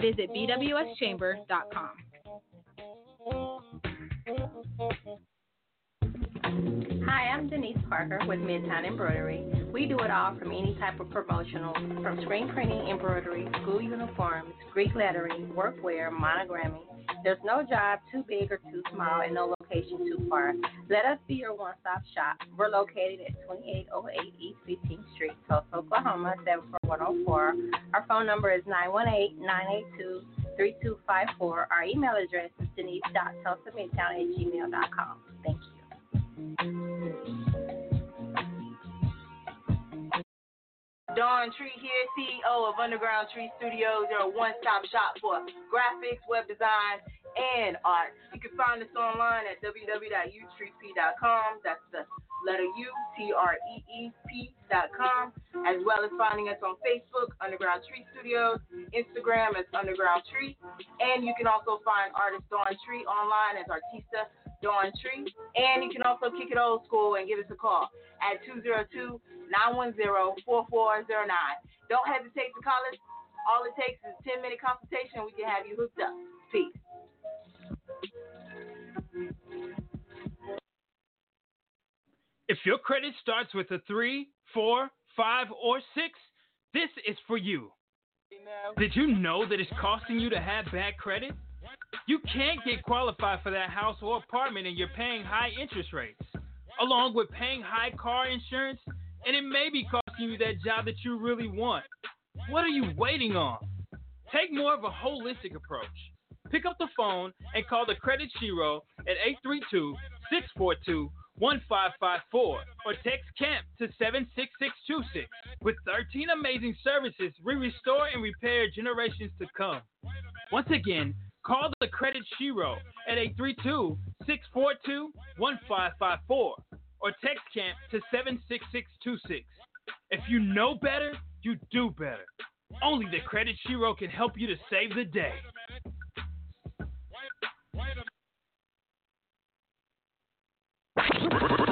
S8: visit bwschamber.com.
S9: Hi, I'm Denise Parker with Midtown Embroidery. We do it all from any type of promotional, from screen printing, embroidery, school uniforms, Greek lettering, workwear, monogramming. There's no job too big or too small and no too far. Let us be your one-stop shop. We're located at 2808 East 15th Street, Tulsa, Oklahoma, 74104. Our phone number is 918-982-3254. Our email address is denise.tulsamidtown gmail.com. Thank you.
S10: Dawn Tree here, CEO of Underground Tree Studios. They're a one-stop shop for graphics, web design, and art. You can find us online at www.utreep.com. That's the letter U, T-R-E-E-P.com, as well as finding us on Facebook, Underground Tree Studios, Instagram as Underground Tree, and you can also find artist Dawn Tree online as Artista Dawn Tree. And you can also kick it old school and give us a call at 202 910 4409. Don't hesitate to call us. All it takes is a 10 minute consultation. We can have you hooked up. Peace.
S11: If your credit starts with a three, four, five, or six, this is for you. Did you know that it's costing you to have bad credit? You can't get qualified for that house or apartment and you're paying high interest rates, along with paying high car insurance, and it may be costing you that job that you really want. What are you waiting on? Take more of a holistic approach. Pick up the phone and call the Credit Shero at 832 642 1554 or text CAMP to 76626. With 13 amazing services, we restore and repair generations to come. Once again, call the Credit Shero at 832 642 1554 or text CAMP to 76626. If you know better, you do better. Only the Credit Shero can help you to save the day.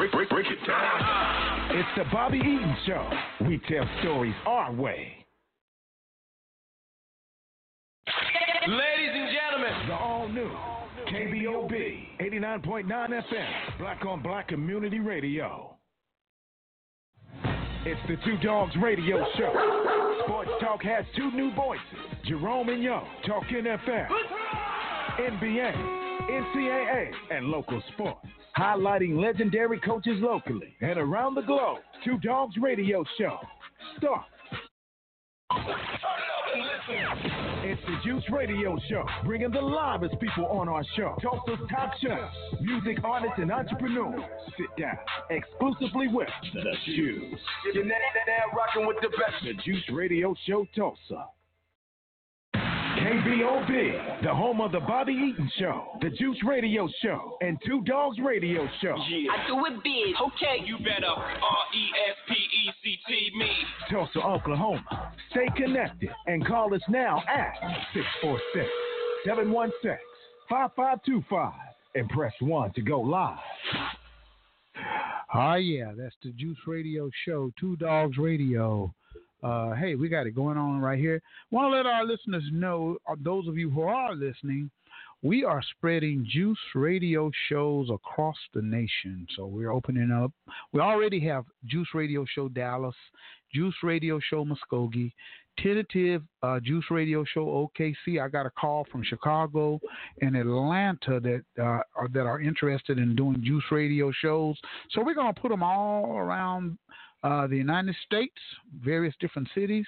S6: Break, break, break it down. It's the Bobby Eaton Show. We tell stories our way.
S7: Ladies and gentlemen,
S6: The all new KBOB 89.9 FM, Black on Black Community Radio. It's the Two Dogs Radio Show. Sports Talk has two new voices Jerome and Yo, talking FM, NBA, NCAA, and local sports. Highlighting legendary coaches locally and around the globe. Two Dogs Radio Show. Start. It's the Juice Radio Show, bringing the livest people on our show. Tulsa's top chefs, music artists, and entrepreneurs. Sit down exclusively with the Juice.
S14: You're now, rocking with the best.
S6: The Juice Radio Show Tulsa. KBOB, the home of the Bobby Eaton Show, the Juice Radio Show, and Two Dogs Radio Show.
S7: I do it big. Okay. You better R E S P E C T me.
S6: Tulsa, Oklahoma. Stay connected and call us now at 646 716 5525 and press 1 to go live.
S5: Ah, yeah, that's the Juice Radio Show, Two Dogs Radio. Uh, hey, we got it going on right here. Want to let our listeners know, uh, those of you who are listening, we are spreading Juice Radio shows across the nation. So we're opening up. We already have Juice Radio Show Dallas, Juice Radio Show Muskogee, tentative uh, Juice Radio Show OKC. I got a call from Chicago and Atlanta that uh, are, that are interested in doing Juice Radio shows. So we're to put them all around uh, the United States, various different cities.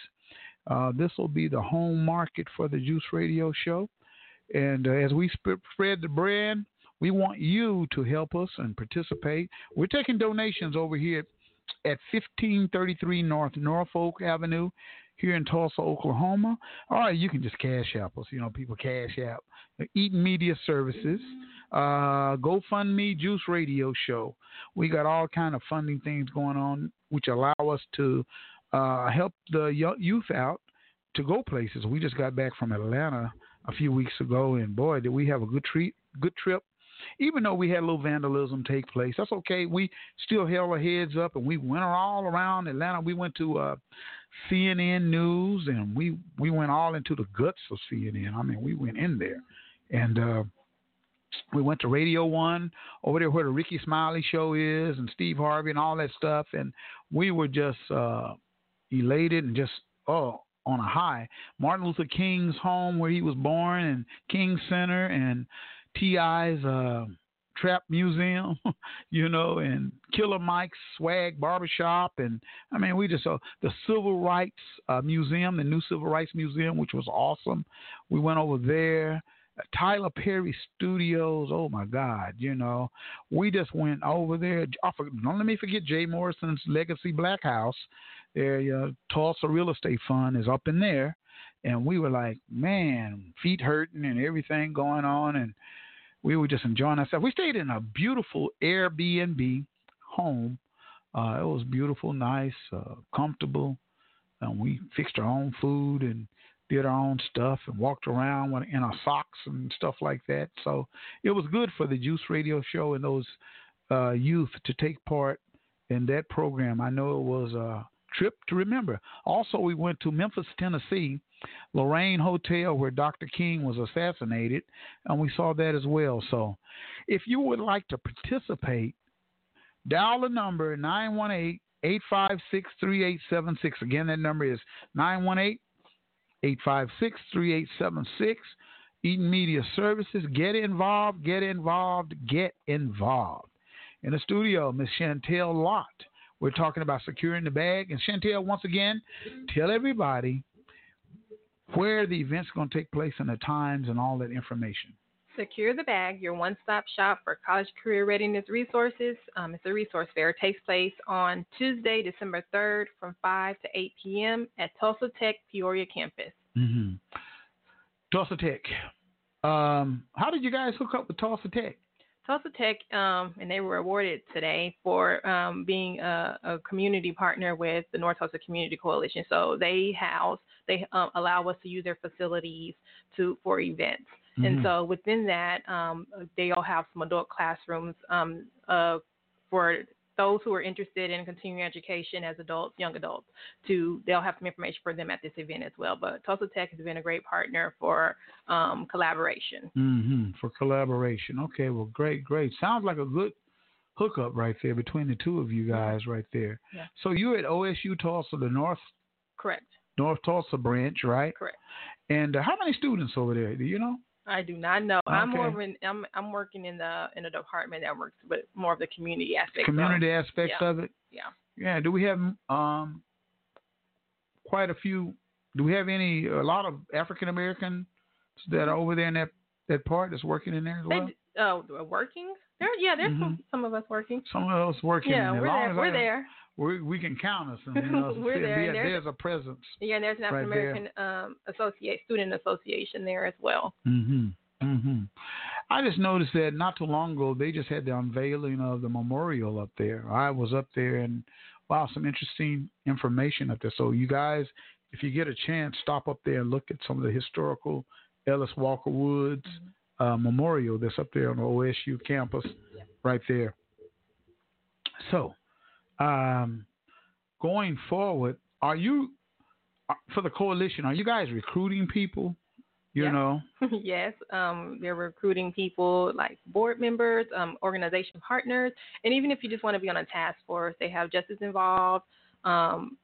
S5: Uh, this will be the home market for the Juice Radio Show. And uh, as we sp- spread the brand, we want you to help us and participate. We're taking donations over here at 1533 North Norfolk Avenue here in Tulsa, Oklahoma, all right, you can just cash app us. You know, people cash app. Eaton Media Services, uh, GoFundMe, Juice Radio Show. We got all kind of funding things going on, which allow us to uh, help the youth out to go places. We just got back from Atlanta a few weeks ago, and boy, did we have a good treat, good trip. Even though we had a little vandalism take place, that's okay. We still held our heads up, and we went all around Atlanta. We went to uh, CNN News, and we we went all into the guts of CNN. I mean, we went in there, and uh, we went to Radio One over there where the Rickey Smiley show is, and Steve Harvey and all that stuff, and we were just uh, elated and just oh on a high. Martin Luther King's home where he was born, and King Center, and T.I.'s uh, Trap Museum, you know, and Killer Mike's Swag Barbershop, and I mean, we just saw uh, the Civil Rights uh, Museum, the new Civil Rights Museum, which was awesome. We went over there. Tyler Perry Studios, oh my God, you know, we just went over there. Don't let me forget Jay Morrison's Legacy Black House. There, uh, Tulsa Real Estate Fund is up in there, and we were like, man, feet hurting and everything going on, and we were just enjoying ourselves. We stayed in a beautiful Airbnb home. Uh, it was beautiful, nice, uh, comfortable, and we fixed our own food and did our own stuff and walked around in our socks and stuff like that. So it was good for the Juice Radio Show and those uh, youth to take part in that program. I know it was a trip to remember. Also, we went to Memphis, Tennessee, Lorraine Hotel, where Dr. King was assassinated, and we saw that as well. So, if you would like to participate, dial the number 918 856 3876. Again, that number is 918 856 3876. Eaton Media Services. Get involved, get involved, get involved. In the studio, Miss Chantelle Lott. We're talking about securing the bag. And Chantelle, once again, tell everybody where the event's going to take place and the times and all that information.
S13: Secure the Bag, your one stop shop for college career readiness resources. Um, it's a resource fair. It takes place on Tuesday, December 3rd from 5 to 8 p.m. at Tulsa Tech Peoria campus.
S5: Mm-hmm. Tulsa Tech. Um, how did you guys hook up with Tulsa Tech?
S13: Tulsa Tech, um, and they were awarded today for um, being a, a, community partner with the North Tulsa Community Coalition. So they house, they um, allow us to use their facilities to for events. Mm-hmm. And so within that, um, they all have some adult classrooms um, uh, for those who are interested in continuing education as adults, young adults, to they'll have some information for them at this event as well. But Tulsa Tech has been a great partner for um, collaboration.
S5: Mm-hmm. For collaboration. Okay, well, great, great. Sounds like a good hookup right there between the two of you guys right there.
S13: Yeah.
S5: So you're at OSU Tulsa, the North.
S13: Correct.
S5: North Tulsa branch, right?
S13: Correct.
S5: And uh, how many students over there? Do you know?
S13: I do not know.
S5: Okay.
S13: I'm more I'm I'm working in the in a department that works with more of the community aspect.
S5: Community
S13: of,
S5: aspects
S13: yeah.
S5: of it.
S13: Yeah.
S5: Yeah. Do we have um quite a few? Do we have any a lot of African Americans that are over there in that that part that's working in there as well?
S13: They, oh, working? There, yeah, there's
S5: mm-hmm.
S13: some, some of us working.
S5: Some of us working.
S13: Yeah, we're there. We're there.
S5: We we can count us. And, you know,
S13: we're there.
S5: There's,
S13: there's,
S5: a presence.
S13: Yeah, and there's an African American
S5: right
S13: um, associate student association there as well.
S5: Mm-hmm. Mm-hmm. I just noticed that not too long ago they just had the unveiling of the memorial up there. I was up there and wow, some interesting information up there. So you guys, if you get a chance, stop up there and look at some of the historical Ellis Walker Woods mm-hmm. Uh, memorial that's up there on the OSU campus, right there. So, um, going forward, are you uh, for the coalition? Are you guys recruiting people? You
S13: yeah.
S5: know.
S13: yes, um, they're recruiting people like board members, um, organization partners, and even if you just want to be on a task force, they have justice involved. Um,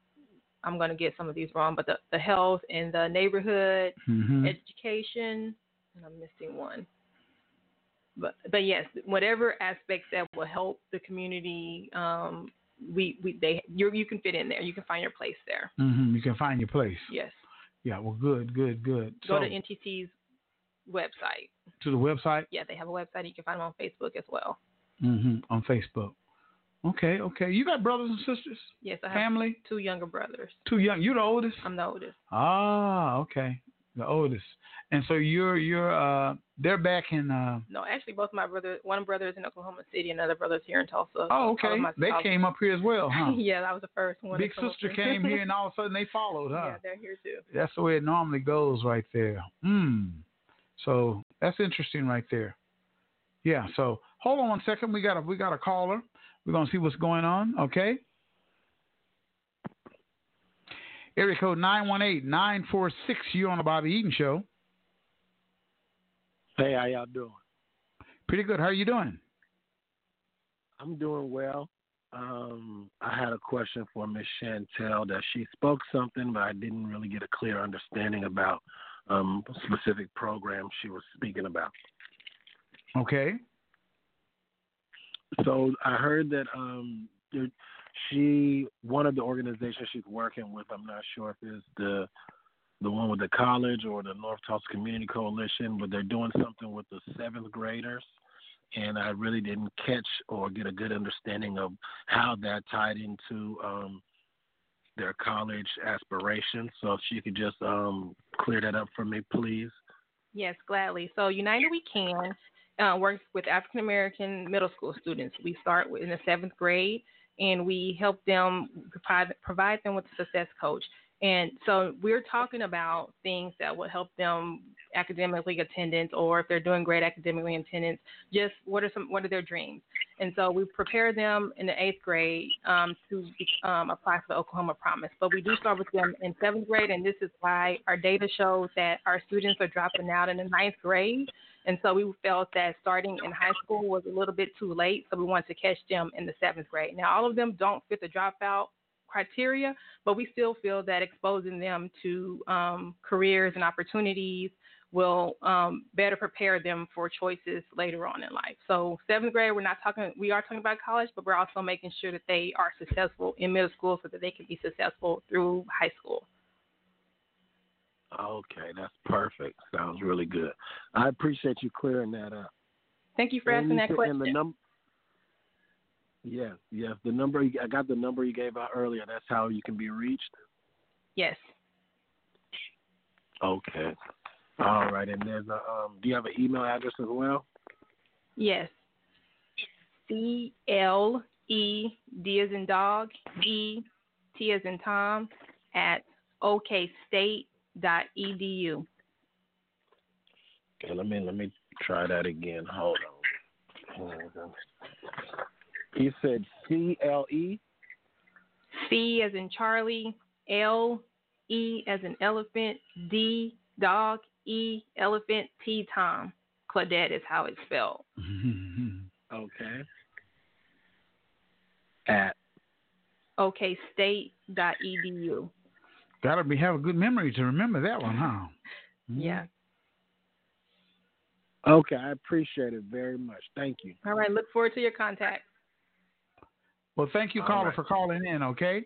S13: I'm going to get some of these wrong, but the, the health and the neighborhood,
S5: mm-hmm.
S13: education, and I'm missing one. But but yes, whatever aspects that will help the community, um, we we they you you can fit in there. You can find your place there.
S5: Mm-hmm. You can find your place.
S13: Yes.
S5: Yeah, well, good, good, good.
S13: Go
S5: so,
S13: to NTC's website.
S5: To the website?
S13: Yeah, they have a website. You can find them on Facebook as well.
S5: Mm-hmm. On Facebook. Okay, okay. You got brothers and sisters?
S13: Yes, I have
S5: Family?
S13: two younger brothers.
S5: Two young. You're the oldest?
S13: I'm the oldest.
S5: Ah, okay. The oldest. And so you're you're uh they're back in uh
S13: No, actually, both my brothers. One brother is in Oklahoma City, another brother's here in Tulsa.
S5: Oh, okay. They came up here as well, huh?
S13: yeah, that was the first one.
S5: Big sister came here and all of a sudden they followed, huh?
S13: Yeah, they're here too.
S5: That's the way it normally goes right there. Hmm. So that's interesting right there. Yeah, so hold on one second. We got a we got a caller. We're gonna see what's going on, okay? Area code 918-946, you on the Bobby Eaton Show.
S15: Hey, how y'all doing?
S5: Pretty good. How are you doing?
S15: I'm doing well. Um, I had a question for Miss Chantelle that she spoke something, but I didn't really get a clear understanding about um, specific program she was speaking about.
S5: Okay.
S15: So I heard that um, she one of the organizations she's working with. I'm not sure if it's the the one with the college or the North Tulsa Community Coalition, but they're doing something with the seventh graders. And I really didn't catch or get a good understanding of how that tied into um, their college aspirations. So if she could just um, clear that up for me, please.
S13: Yes, gladly. So United We Can uh, works with African American middle school students. We start in the seventh grade, and we help them provide, provide them with a success coach. And so we're talking about things that will help them academically attendance, or if they're doing great academically attendance, just what are some what are their dreams. And so we prepare them in the eighth grade um, to um, apply for the Oklahoma Promise. But we do start with them in seventh grade, and this is why our data shows that our students are dropping out in the ninth grade. And so we felt that starting in high school was a little bit too late, so we wanted to catch them in the seventh grade. Now, all of them don't fit the dropout criteria, but we still feel that exposing them to um, careers and opportunities will um, better prepare them for choices later on in life. So seventh grade, we're not talking, we are talking about college, but we're also making sure that they are successful in middle school so that they can be successful through high school.
S15: Okay, that's perfect. Sounds really good. I appreciate you clearing that up.
S13: Thank you for asking that question.
S15: And the num- yes, yes. The number I got the number you gave out earlier. That's how you can be reached.
S13: yes.
S15: Okay. All right. And there's a. Um, do you have an email address as well?
S13: Yes. C L E D as in dog, E T as in Tom at okstate.edu.
S15: Okay. Let me let me try that again. Hold on. Hold on. You said C L E.
S13: C as in Charlie, L E as in elephant, D dog, E elephant, T Tom. Claudette is how it's spelled.
S15: Okay. At
S13: okstate.edu.
S5: Gotta be have a good memory to remember that one, huh?
S13: Yeah.
S15: Okay, I appreciate it very much. Thank you.
S13: All right. Look forward to your contact.
S5: Well, thank you,
S15: All
S5: caller,
S15: right.
S5: for calling in. Okay.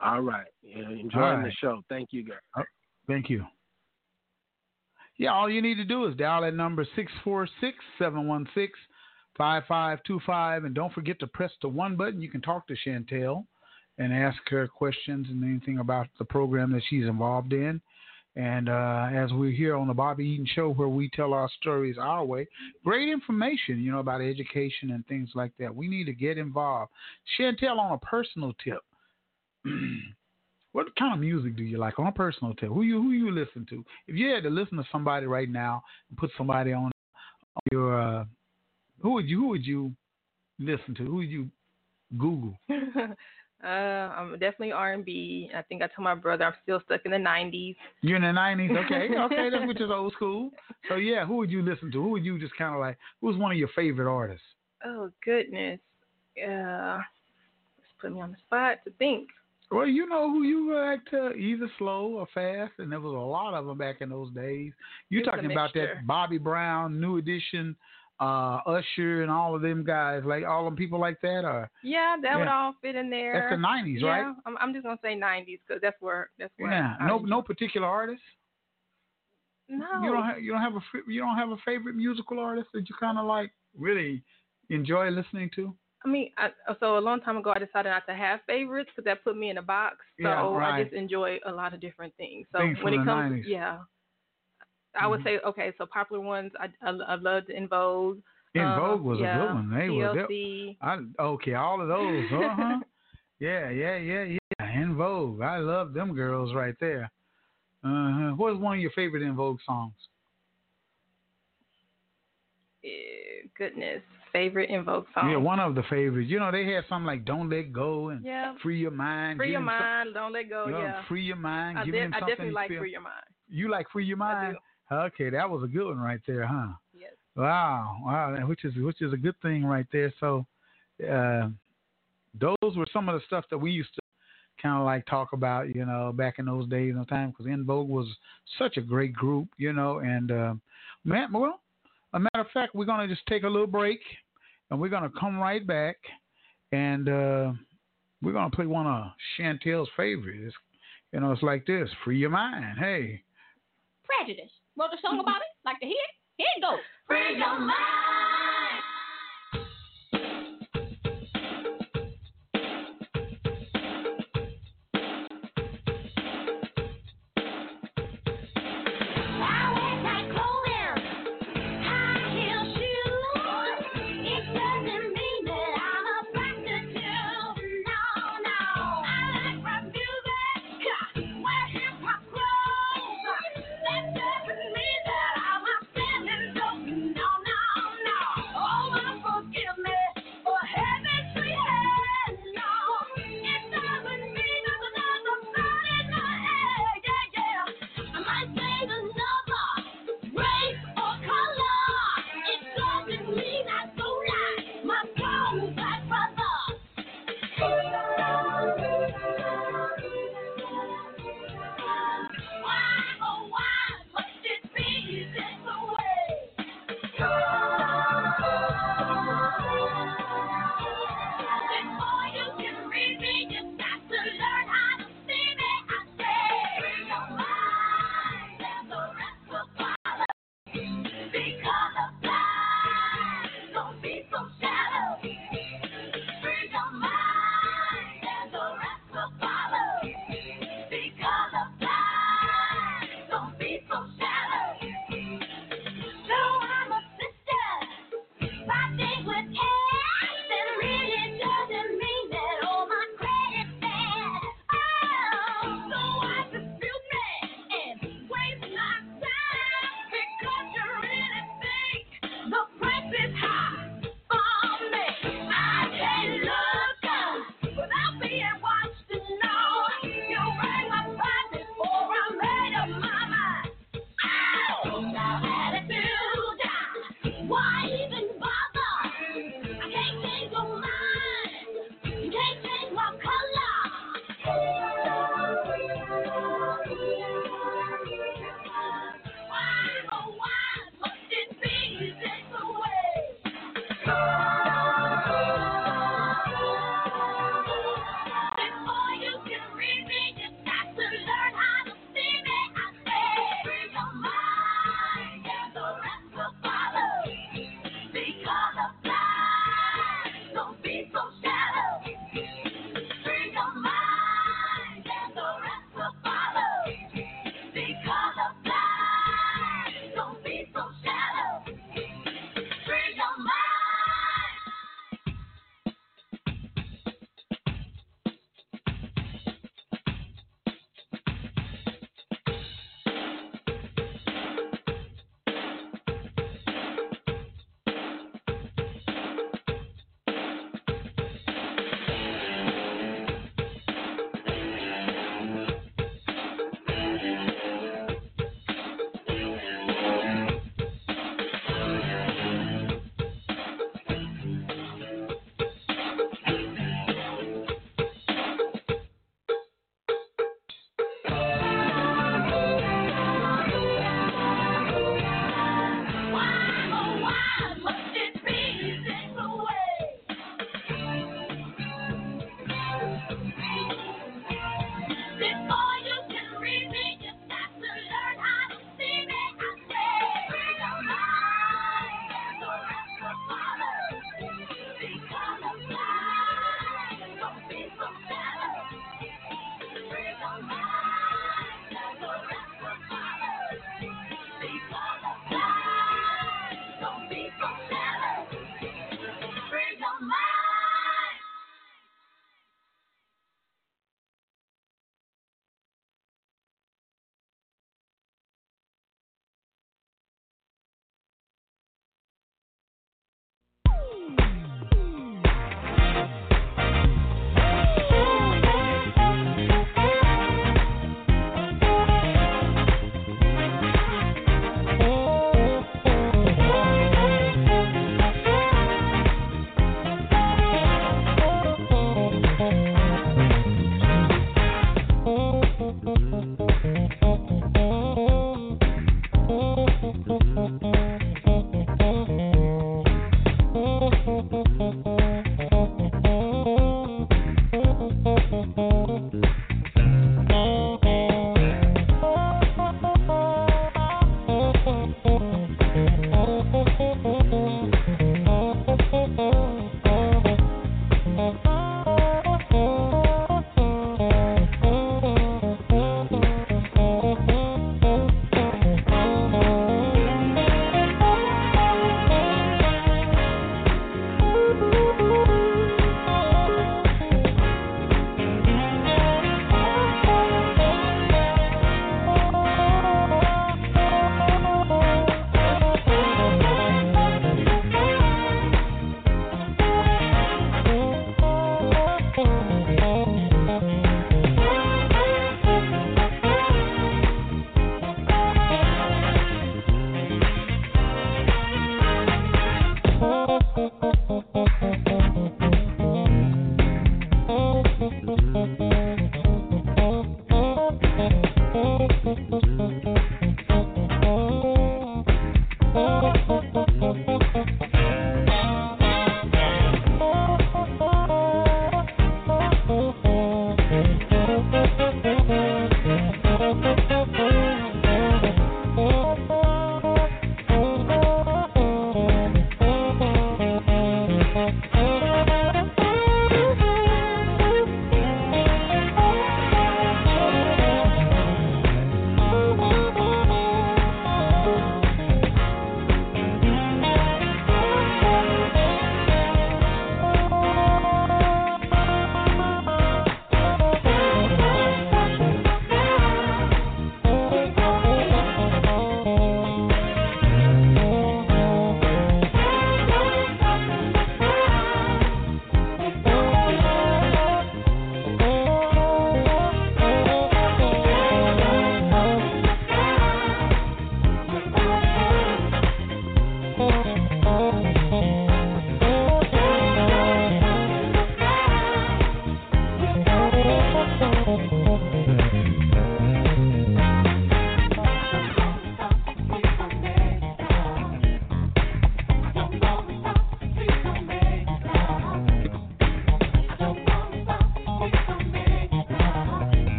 S15: All right. Yeah, Enjoying
S5: All
S15: the show. Thank you, guys.
S5: Oh, thank you. Yeah, all you need to do is dial that number 646 716 5525. And don't forget to press the one button. You can talk to Chantelle and ask her questions and anything about the program that she's involved in. And uh, as we're here on the Bobby Eaton Show, where we tell our stories our way, great information, you know, about education and things like that. We need to get involved. Chantelle, on a personal tip, what kind of music do you like? On a personal tip, who you who you listen to? If you had to listen to somebody right now and put somebody on, on your, uh, who would you who would you listen to? Who would you Google?
S13: uh, I'm definitely R&B. I think I told my brother I'm still stuck in the 90s.
S5: You're in the nineties, okay, okay, that's which is old school. So yeah, who would you listen to? Who would you just kind of like? Who's one of your favorite artists?
S13: Oh goodness. Uh, let's put me on the spot to think.
S5: Well, you know who you like to either slow or fast, and there was a lot of them back in those days. You're
S13: It's
S5: talking about that Bobby Brown, New Edition, uh, Usher, and all of them guys, like all them people like that. Or
S13: Yeah, that would all fit in there.
S5: That's the 90s,
S13: yeah,
S5: right?
S13: I'm, I'm just gonna say 90s because that's where that's where.
S5: yeah,
S13: I
S5: no no particular artist.
S13: No.
S5: You don't have you don't have a you don't have a favorite musical artist that you kind of like really enjoy listening to.
S13: I mean, I, so a long time ago, I decided not to have favorites because that put me in a box. So
S5: Yeah,
S13: I just enjoy a lot of different things. So
S5: Things
S13: when it comes,
S5: 90s.
S13: yeah, I would say okay. So popular ones, I I, I loved En Vogue.
S5: In
S13: um,
S5: Vogue was
S13: yeah,
S5: a good one. They were they-
S13: TLC.
S5: I okay, all of those. Uh huh. yeah, yeah, yeah, yeah. En Vogue, I love them girls right there. Uh huh. What's one of your favorite En Vogue songs?
S13: Eh, goodness, favorite En Vogue song.
S5: Yeah, one of the favorites. You know, they had something like "Don't Let Go" and
S13: Yeah.
S5: "Free Your Mind."
S13: Free your
S5: him some-
S13: mind, don't let go.
S5: you know,
S13: yeah.
S5: Free Your Mind.
S13: I, did, I definitely
S5: you
S13: like
S5: feel-
S13: Free Your Mind.
S5: You like "Free Your Mind"? Okay, that was a good one right there, huh?
S13: Yes.
S5: Wow, wow, which is which is a good thing right there. So, uh, those were some of the stuff that we used to kind of like talk about, you know, back in those days and time, because En Vogue was such a great group, you know. And uh, man, well, a matter of fact, we're gonna just take a little break, and we're gonna come right back, and uh, we're gonna play one of Chantelle's favorites. You know, it's like this: "Free Your Mind." Hey.
S3: Prejudice. Wrote a song mm-hmm. about it. Like to hear it? Here it goes. Free your mind.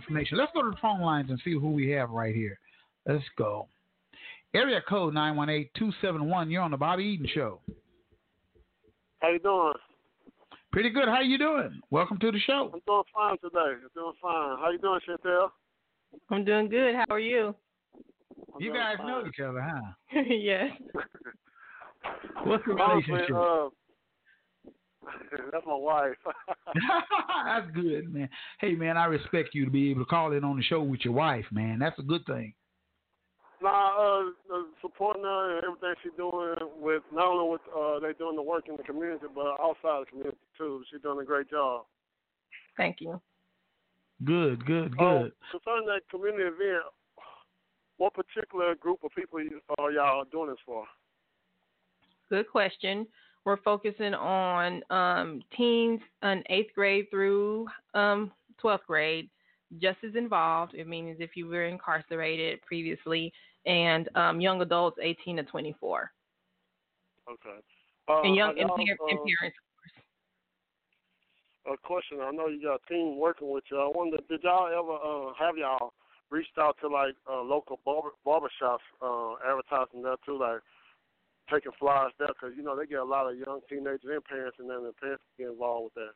S5: Information. Let's go to the phone lines and see who we have right here. Let's go. Area code 918-271. You're on the Bobby Eaton Show.
S16: How you doing?
S5: Pretty good. How you doing? Welcome to the show.
S16: I'm doing fine today. I'm doing fine. How you doing, Chantelle?
S13: I'm doing good. How are you?
S16: I'm
S5: you guys
S16: fine.
S5: know each other, huh?
S13: yes.
S5: What's the
S16: Honestly,
S5: relationship?
S16: uh, that's my wife.
S5: That's good, man. Hey, man, I respect you to be able to call in on the show with your wife, man. That's a good thing.
S16: nah, uh, uh, supporting her and everything she's doing with not only with uh they doing the work in the community, but outside the community too. She's doing a great job.
S13: Thank you.
S5: Good, good,
S16: Uh,
S5: good.
S16: concerning that community event, what particular group of people are y'all doing this for?
S13: Good question. We're focusing on um, teens in eighth grade through um, 12th grade, just as involved. It means if you were incarcerated previously, and um, young adults 18 to 24,
S16: Okay. Uh,
S13: and young and, par- and
S16: uh,
S13: parents.
S16: a question. I know you got a team working with you. I wonder, did y'all ever uh, have y'all reached out to like uh, local barber barbershops, uh, advertising there too, like taking flyers there? Because you know they get a lot of young teenagers and parents, and then the parents get involved with that.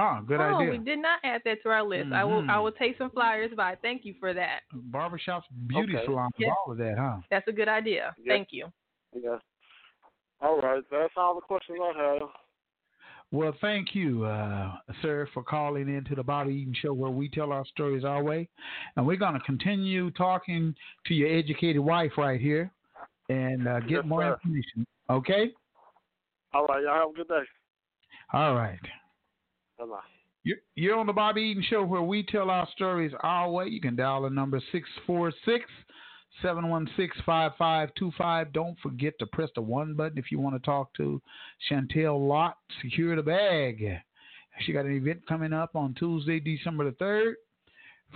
S5: Oh, good
S13: oh,
S5: idea.
S13: we did not add that to our list. I will. I
S5: Mhm.
S13: will take some flyers by. Thank you for that.
S5: Barbershops, beauty
S16: Okay.
S5: salons,
S13: Yes.
S5: all of that, huh?
S13: That's a good idea.
S16: Yeah.
S13: Thank you.
S16: Yeah. All right, that's all the questions I have.
S5: Well, thank you, uh, sir, for calling in to the Bobby Eaton Show where we tell our stories our way. And we're going to continue talking to your educated wife right here and uh, get
S16: Yes,
S5: more
S16: sir.
S5: information. Okay?
S16: All right, y'all have a good day.
S5: All right.
S16: Bye bye.
S5: You're, you're on the Bobby Eaton Show where we tell our stories our way. You can dial the number 646 716 5525. Don't forget to press the one button if you want to talk to Chantelle Lott, Secure the Bag. She got an event coming up on Tuesday, December the 3rd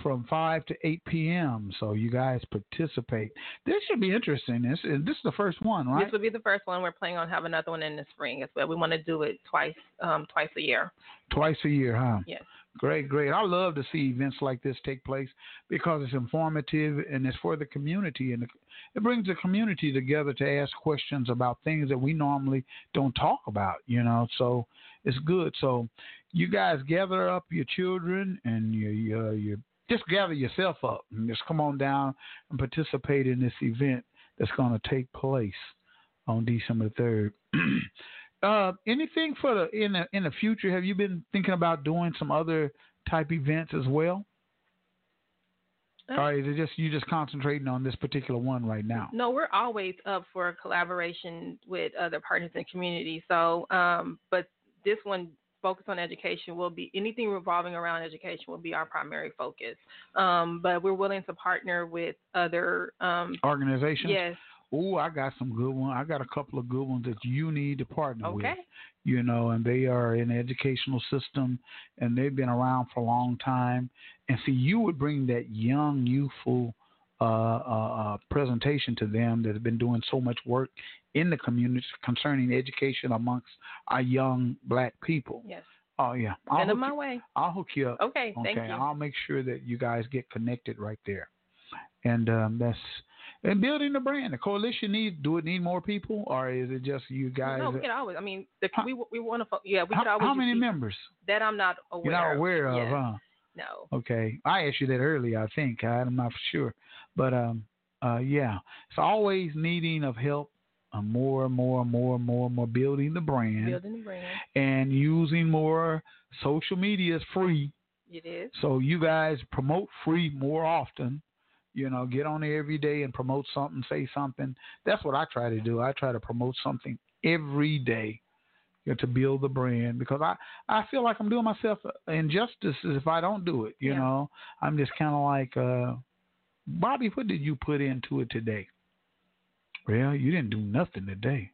S5: from 5 to 8 p.m. So you guys participate. This should be interesting. This, this is the first one, right?
S13: This will be the first one. We're planning on having another one in the spring as well. We want to do it twice, um, twice a year.
S5: Twice a year, huh?
S13: Yes.
S5: Great, great. I love to see events like this take place because it's informative and it's for the community and it brings the community together to ask questions about things that we normally don't talk about, you know. So it's good. So you guys gather up your children and your your, your just gather yourself up and just come on down and participate in this event that's going to take place on December the third. Uh, anything for the in the in the future? Have you been thinking about doing some other type events as well? Or is it just you just concentrating on this particular one right now?
S13: No, we're always up for collaboration with other partners the community. So, um, but this one focus on education will be anything revolving around education will be our primary focus. Um, but we're willing to partner with other um,
S5: Organizations?
S13: Yes.
S5: Oh, I got some good ones. I got a couple of good ones that you need to partner with.
S13: Okay.
S5: You know, and they are in the educational system and they've been around for a long time. And see, you would bring that young, youthful uh, uh, uh, presentation to them that have been doing so much work in the community concerning education amongst our young black people.
S13: Yes.
S5: Oh yeah,
S13: Send them my
S5: you-
S13: way.
S5: I'll hook you up.
S13: Okay, thank
S5: okay,
S13: you.
S5: I'll make sure that you guys get connected right there, and um, that's and building the brand. The coalition needs do it need more people, or is it just you guys?
S13: No, we can always. I mean, the, we we want to. Yeah, we
S5: how,
S13: could always.
S5: how many members?
S13: That I'm not aware.
S5: You're not
S13: of.
S5: aware of,
S13: Yes.
S5: huh?
S13: No.
S5: Okay, I asked you that earlier. I think I'm not for sure, but um, uh, yeah, it's always needing of help. Uh, more and more and more and more and more building the brand
S13: Building the brand.
S5: and using more social media is free.
S13: It is.
S5: So you guys promote free more often. You know, get on there every day and promote something, say something. That's what I try to do. I try to promote something every day you know, to build the brand because I I feel like I'm doing myself injustice if I don't do it. You
S13: Yeah.
S5: know, I'm just kind of like, uh, Bobby, what did you put into it today? Well, you didn't do nothing today.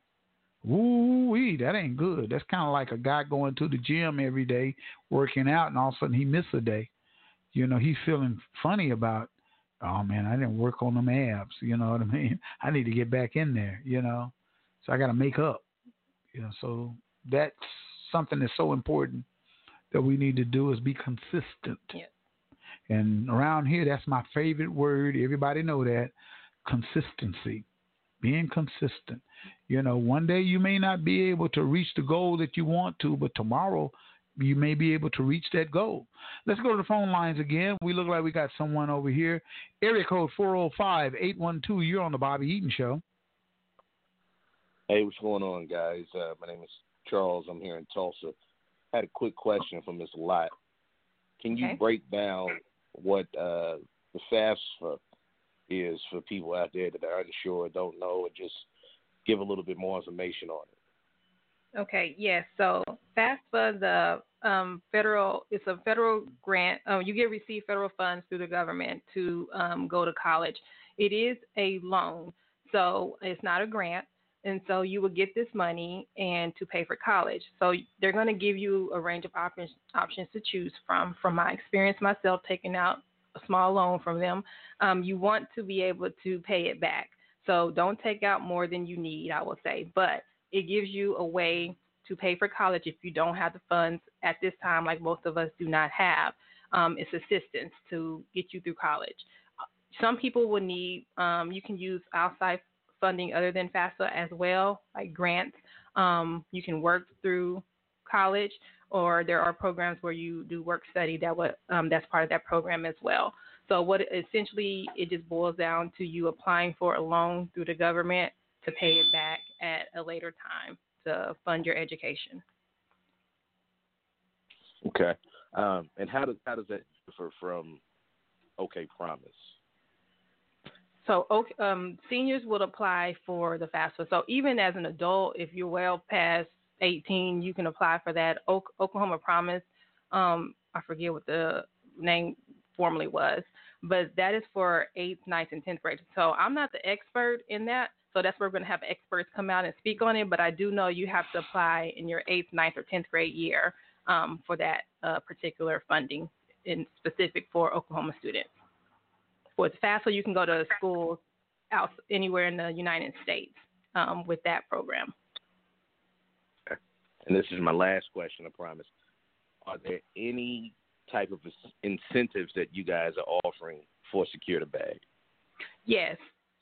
S5: Woo wee, that ain't good. That's kind of like a guy going to the gym every day, working out, and all of a sudden he miss a day. You know, he's feeling funny about, oh man, I didn't work on them abs. You know what I mean? I need to get back in there. You know, so I got to make up. You know, so that's something that's so important that we need to do is be consistent.
S13: Yeah.
S5: And around here, that's my favorite word. Everybody know that consistency, being consistent. You know, one day you may not be able to reach the goal that you want to, but tomorrow you may be able to reach that goal. Let's go to the phone lines again. We look like we got someone over here. Area code 405 812. You're on the Bobby Eaton Show.
S17: Hey, what's going on, guys? Uh, my name is Charles. I'm here in Tulsa. I had a quick question for Ms. Lott. Can you
S13: Okay.
S17: break down what uh, the FAFSA is for people out there that are unsure, don't know, and just give a little bit more information on it?
S13: Okay, yes. So FAFSA, the um, federal, it's a federal grant. Um, you get receive federal funds through the government to um, go to college. It is a loan, so it's not a grant. And so you will get this money and to pay for college. So they're going to give you a range of options options to choose from. From my experience myself, taking out a small loan from them, um, you want to be able to pay it back. So don't take out more than you need, I will say. But it gives you a way to pay for college if you don't have the funds at this time, like most of us do not have. Um, it's assistance to get you through college. Some people will need, um, you can use outside funding other than FAFSA as well, like grants. Um, you can work through college, or there are programs where you do work study that would, um, that's part of that program as well. So what essentially it just boils down to you applying for a loan through the government to pay it back at a later time to fund your education.
S17: Okay. Um, and how does how does that differ from OK Promise?
S13: So um, seniors would apply for the FAFSA. So even as an adult, if you're well past 18, you can apply for that. O- Oklahoma Promise, um, I forget what the name formerly was, but that is for eighth, ninth, and tenth grade. So I'm not the expert in that. So that's where we're going to have experts come out and speak on it. But I do know you have to apply in your eighth, ninth, or tenth grade year um, for that uh, particular funding, in specific for Oklahoma students. For the FAFSA, you can go to schools out anywhere in the United States um, with that program.
S17: And this is my last question, I promise. Are there any type of incentives that you guys are offering for Secure the Bag?
S13: Yes,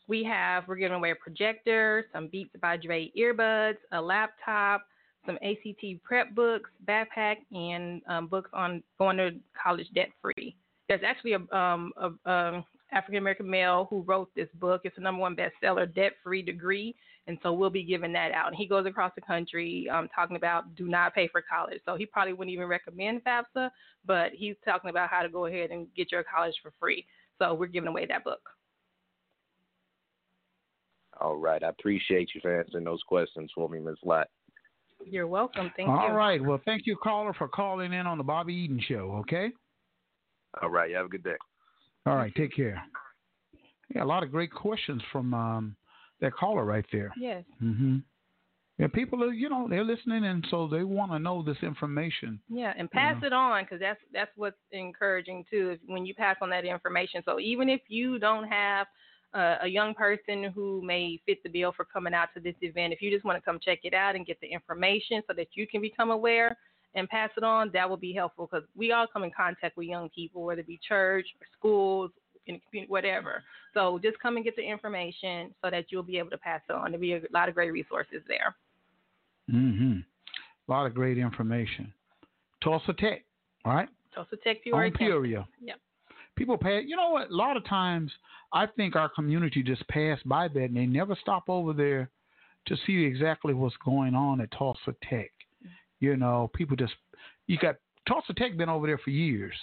S13: we have. We're giving away a projector, some Beats by Dre earbuds, a laptop, some ACT prep books, backpack, and um, books on going to college debt free. There's actually a, um, a um, African American male who wrote this book. It's a number one bestseller, Debt Free Degree, and so we'll be giving that out. And he goes across the country um, talking about do not pay for college. So he probably wouldn't even recommend FAFSA, but he's talking about how to go ahead and get your college for free. So we're giving away that book.
S17: All right. I appreciate you for answering those questions for me, Ms. Lott.
S13: You're welcome. Thank
S5: All
S13: you.
S5: right. Well, thank you, caller, for calling in on the Bobby Eaton Show. Okay.
S17: All right. You have a good day.
S5: All right. Take care. Yeah, a lot of great questions from um, that caller right there.
S13: Yes.
S5: hmm Yeah, people are, you know, they're listening, and so they want to know this information.
S13: Yeah, and pass it on because that's that's what's encouraging too. When you pass on that information, so even if you don't have uh, a young person who may fit the bill for coming out to this event, if you just want to come check it out and get the information so that you can become aware and pass it on, that will be helpful because we all come in contact with young people, whether it be church or schools, in the community, whatever. So just come and get the information so that you'll be able to pass it on. There'll be a lot of great resources there.
S5: Mm-hmm. A lot of great information. Tulsa Tech, right?
S13: Tulsa Tech Peoria.
S5: On Peoria.
S13: Yep.
S5: People pay. You know what? A lot of times, I think our community just pass by that, and they never stop over there to see exactly what's going on at Tulsa Tech. You know, people just you got Tulsa Tech been over there for years,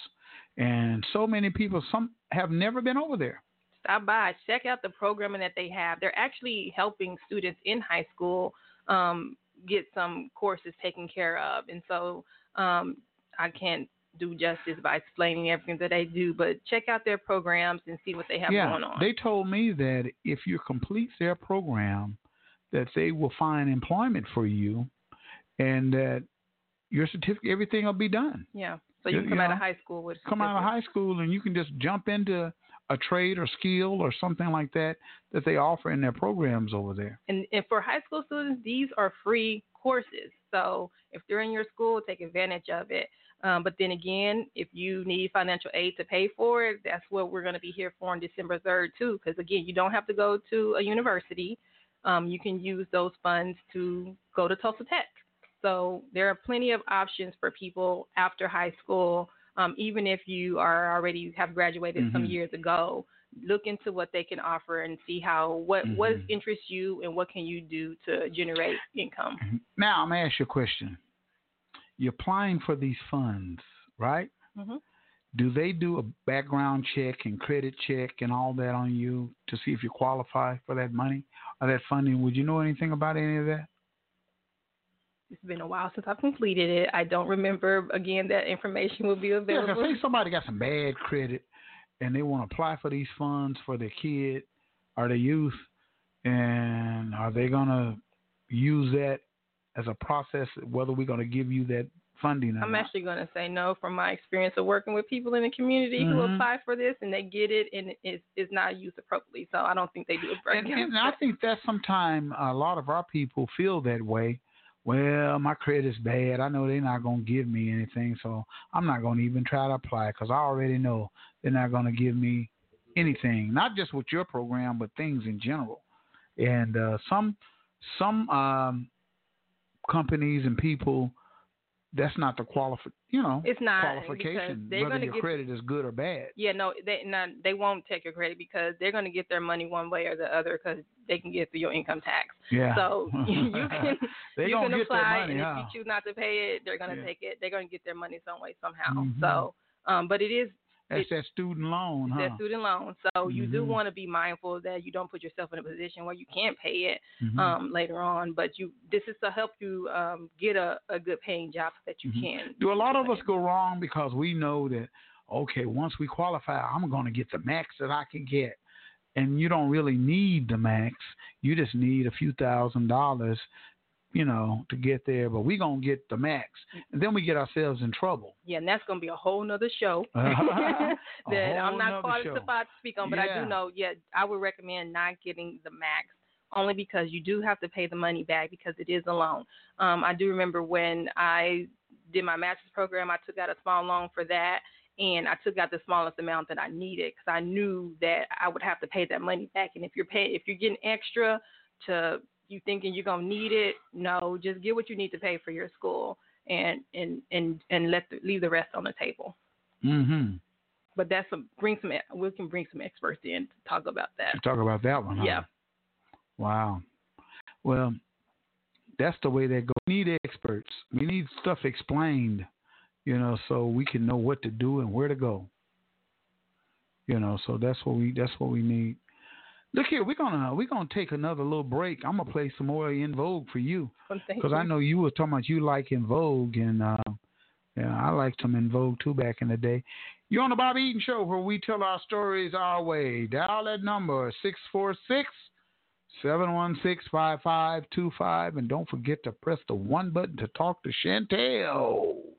S5: and so many people some have never been over there.
S13: stop by, check out the programming that they have. They're actually helping students in high school um, get some courses taken care of, and so um, I can't do justice by explaining everything that they do, but check out their programs and see what they have
S5: yeah,
S13: going on.
S5: they told me that if you complete their program, that they will find employment for you, and that your certificate, everything will be done.
S13: Yeah. So you,
S5: You-
S13: come
S5: you
S13: out of high school with
S5: Come out of high school and you can just jump into a trade or skill or something like that that they offer in their programs over there.
S13: And, and for high school students, these are free courses. So if they're in your school, take advantage of it. Um, but then again, if you need financial aid to pay for it, that's what we're going to be here for on December 3rd, too. Because again, you don't have to go to a university. Um, you can use those funds to go to Tulsa Tech. So there are plenty of options for people after high school, um, even if you are already have graduated some
S5: Mhm.
S13: years ago. Look into what they can offer and see how what what
S5: Mhm.
S13: interests you and what can you do to generate income.
S5: Now, I'm going to ask you a question. You're applying for these funds, right?
S13: hmm
S5: Do they do a background check and credit check and all that on you to see if you qualify for that money or that funding? Would you know anything about any of that?
S13: It's been a while since I've completed it. I don't remember again that information will be available.
S5: Yeah, say somebody got some bad credit and they want to apply for these funds for their kid or their youth, and are they going to use that as a process whether we're going to give you that funding or
S13: I'm
S5: not?
S13: actually going to say no from my experience of working with people in the community who
S5: Mhm.
S13: apply for this and they get it and it's, it's not used appropriately. So I don't think they do it
S5: And, and I think that sometimes a lot of our people feel that way. Well, my credit's bad. I know they're not going to give me anything, so I'm not going to even try to apply because I already know they're not going to give me anything. Not just with your program, but things in general. And uh, some some um, companies and people, that's not the qualify. You know,
S13: It's not,
S5: qualification. Whether your
S13: get-
S5: credit is good or bad.
S13: Yeah, no, they not they won't take your credit because they're going to get their money one way or the other because they can get through your income tax.
S5: Yeah.
S13: So you can
S5: They
S13: you can apply,
S5: money,
S13: and
S5: huh?
S13: if you choose not to pay it, they're going to
S5: Yeah.
S13: take it. They're going to get their money some way somehow.
S5: Mhm.
S13: So, um, but it is
S5: That's that student loan, huh?
S13: that student loan. So you do
S5: Mhm.
S13: want to be mindful that you don't put yourself in a position where you can't pay it
S5: Mhm.
S13: um, later on. But you this is to help you um, get a, a good paying job so that you
S5: Mhm.
S13: can.
S5: Do a lot of us go wrong because we know that okay, once we qualify, I'm going to get the max that I can get, and you don't really need the max. You just need a few thousand dollars, you know, to get there. But we're gonna get the max, and then we get ourselves in trouble.
S13: Yeah, and that's gonna be a whole nother show that I'm not qualified to speak on. But I do know, yeah, I would recommend not getting the max only because you do have to pay the money back because it is a loan. Um, I do remember when I did my master's program, I took out a small loan for that, and I took out the smallest amount that I needed because I knew that I would have to pay that money back. And if you're paying, if you're getting extra to you thinking you're gonna need it, no, just get what you need to pay for your school, and and and and let the, leave the rest on the table.
S5: Mm-hmm.
S13: But that's some bring some we can bring some experts in to talk about that.
S5: Talk about that one. Huh?
S13: Yeah.
S5: Wow. Well, that's the way they go. We need experts. We need stuff explained, you know, so we can know what to do and where to go. You know, so that's what we that's what we need. Look here, we're gonna we're gonna take another little break. I'm gonna play some more En Vogue for you
S13: Well,
S5: because I know you were talking about you like En Vogue, and uh, yeah, I liked some En Vogue too back in the day. You're on the Bobby Eaton Show where we tell our stories our way. Dial that number six four six. 716-5525 and don't forget to press the one button to talk to Chantelle.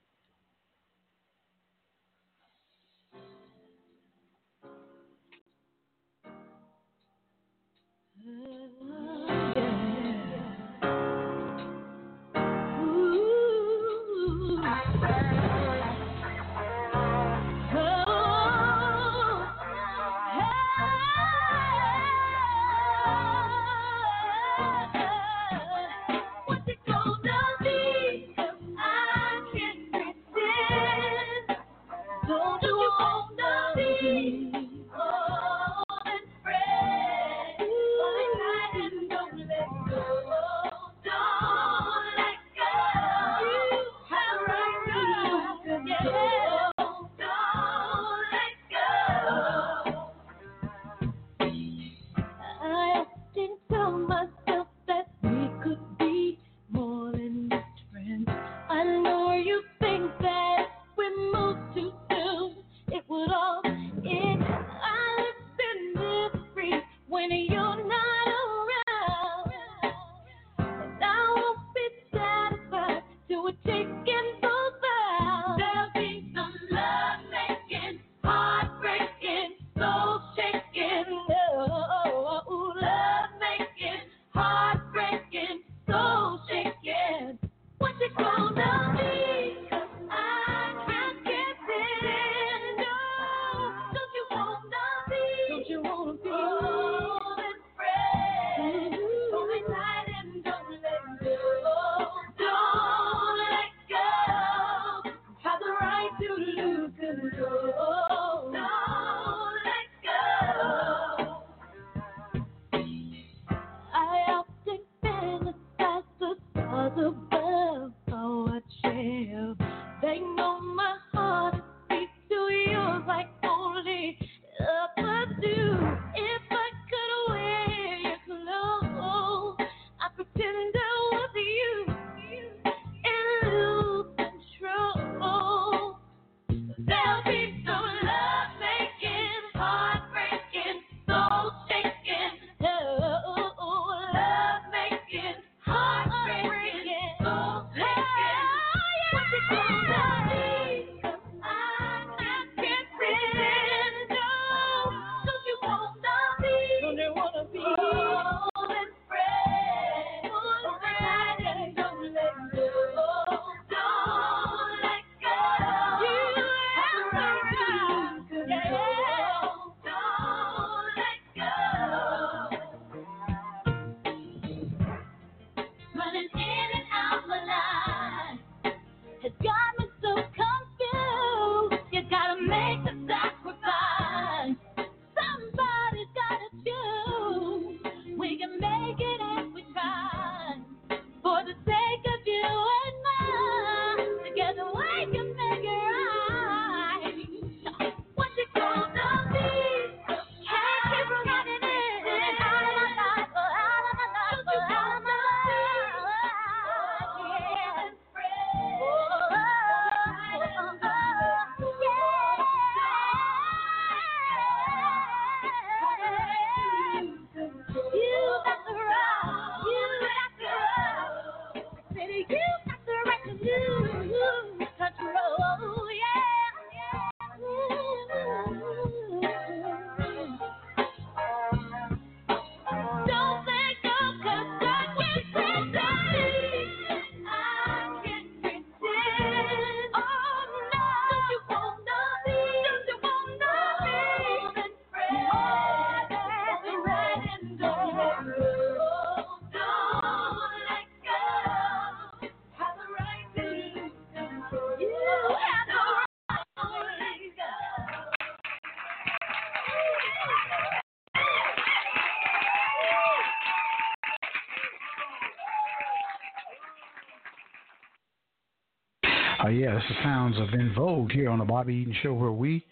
S5: Yeah, this is sounds of En Vogue here on the Bobby Eaton Show, where we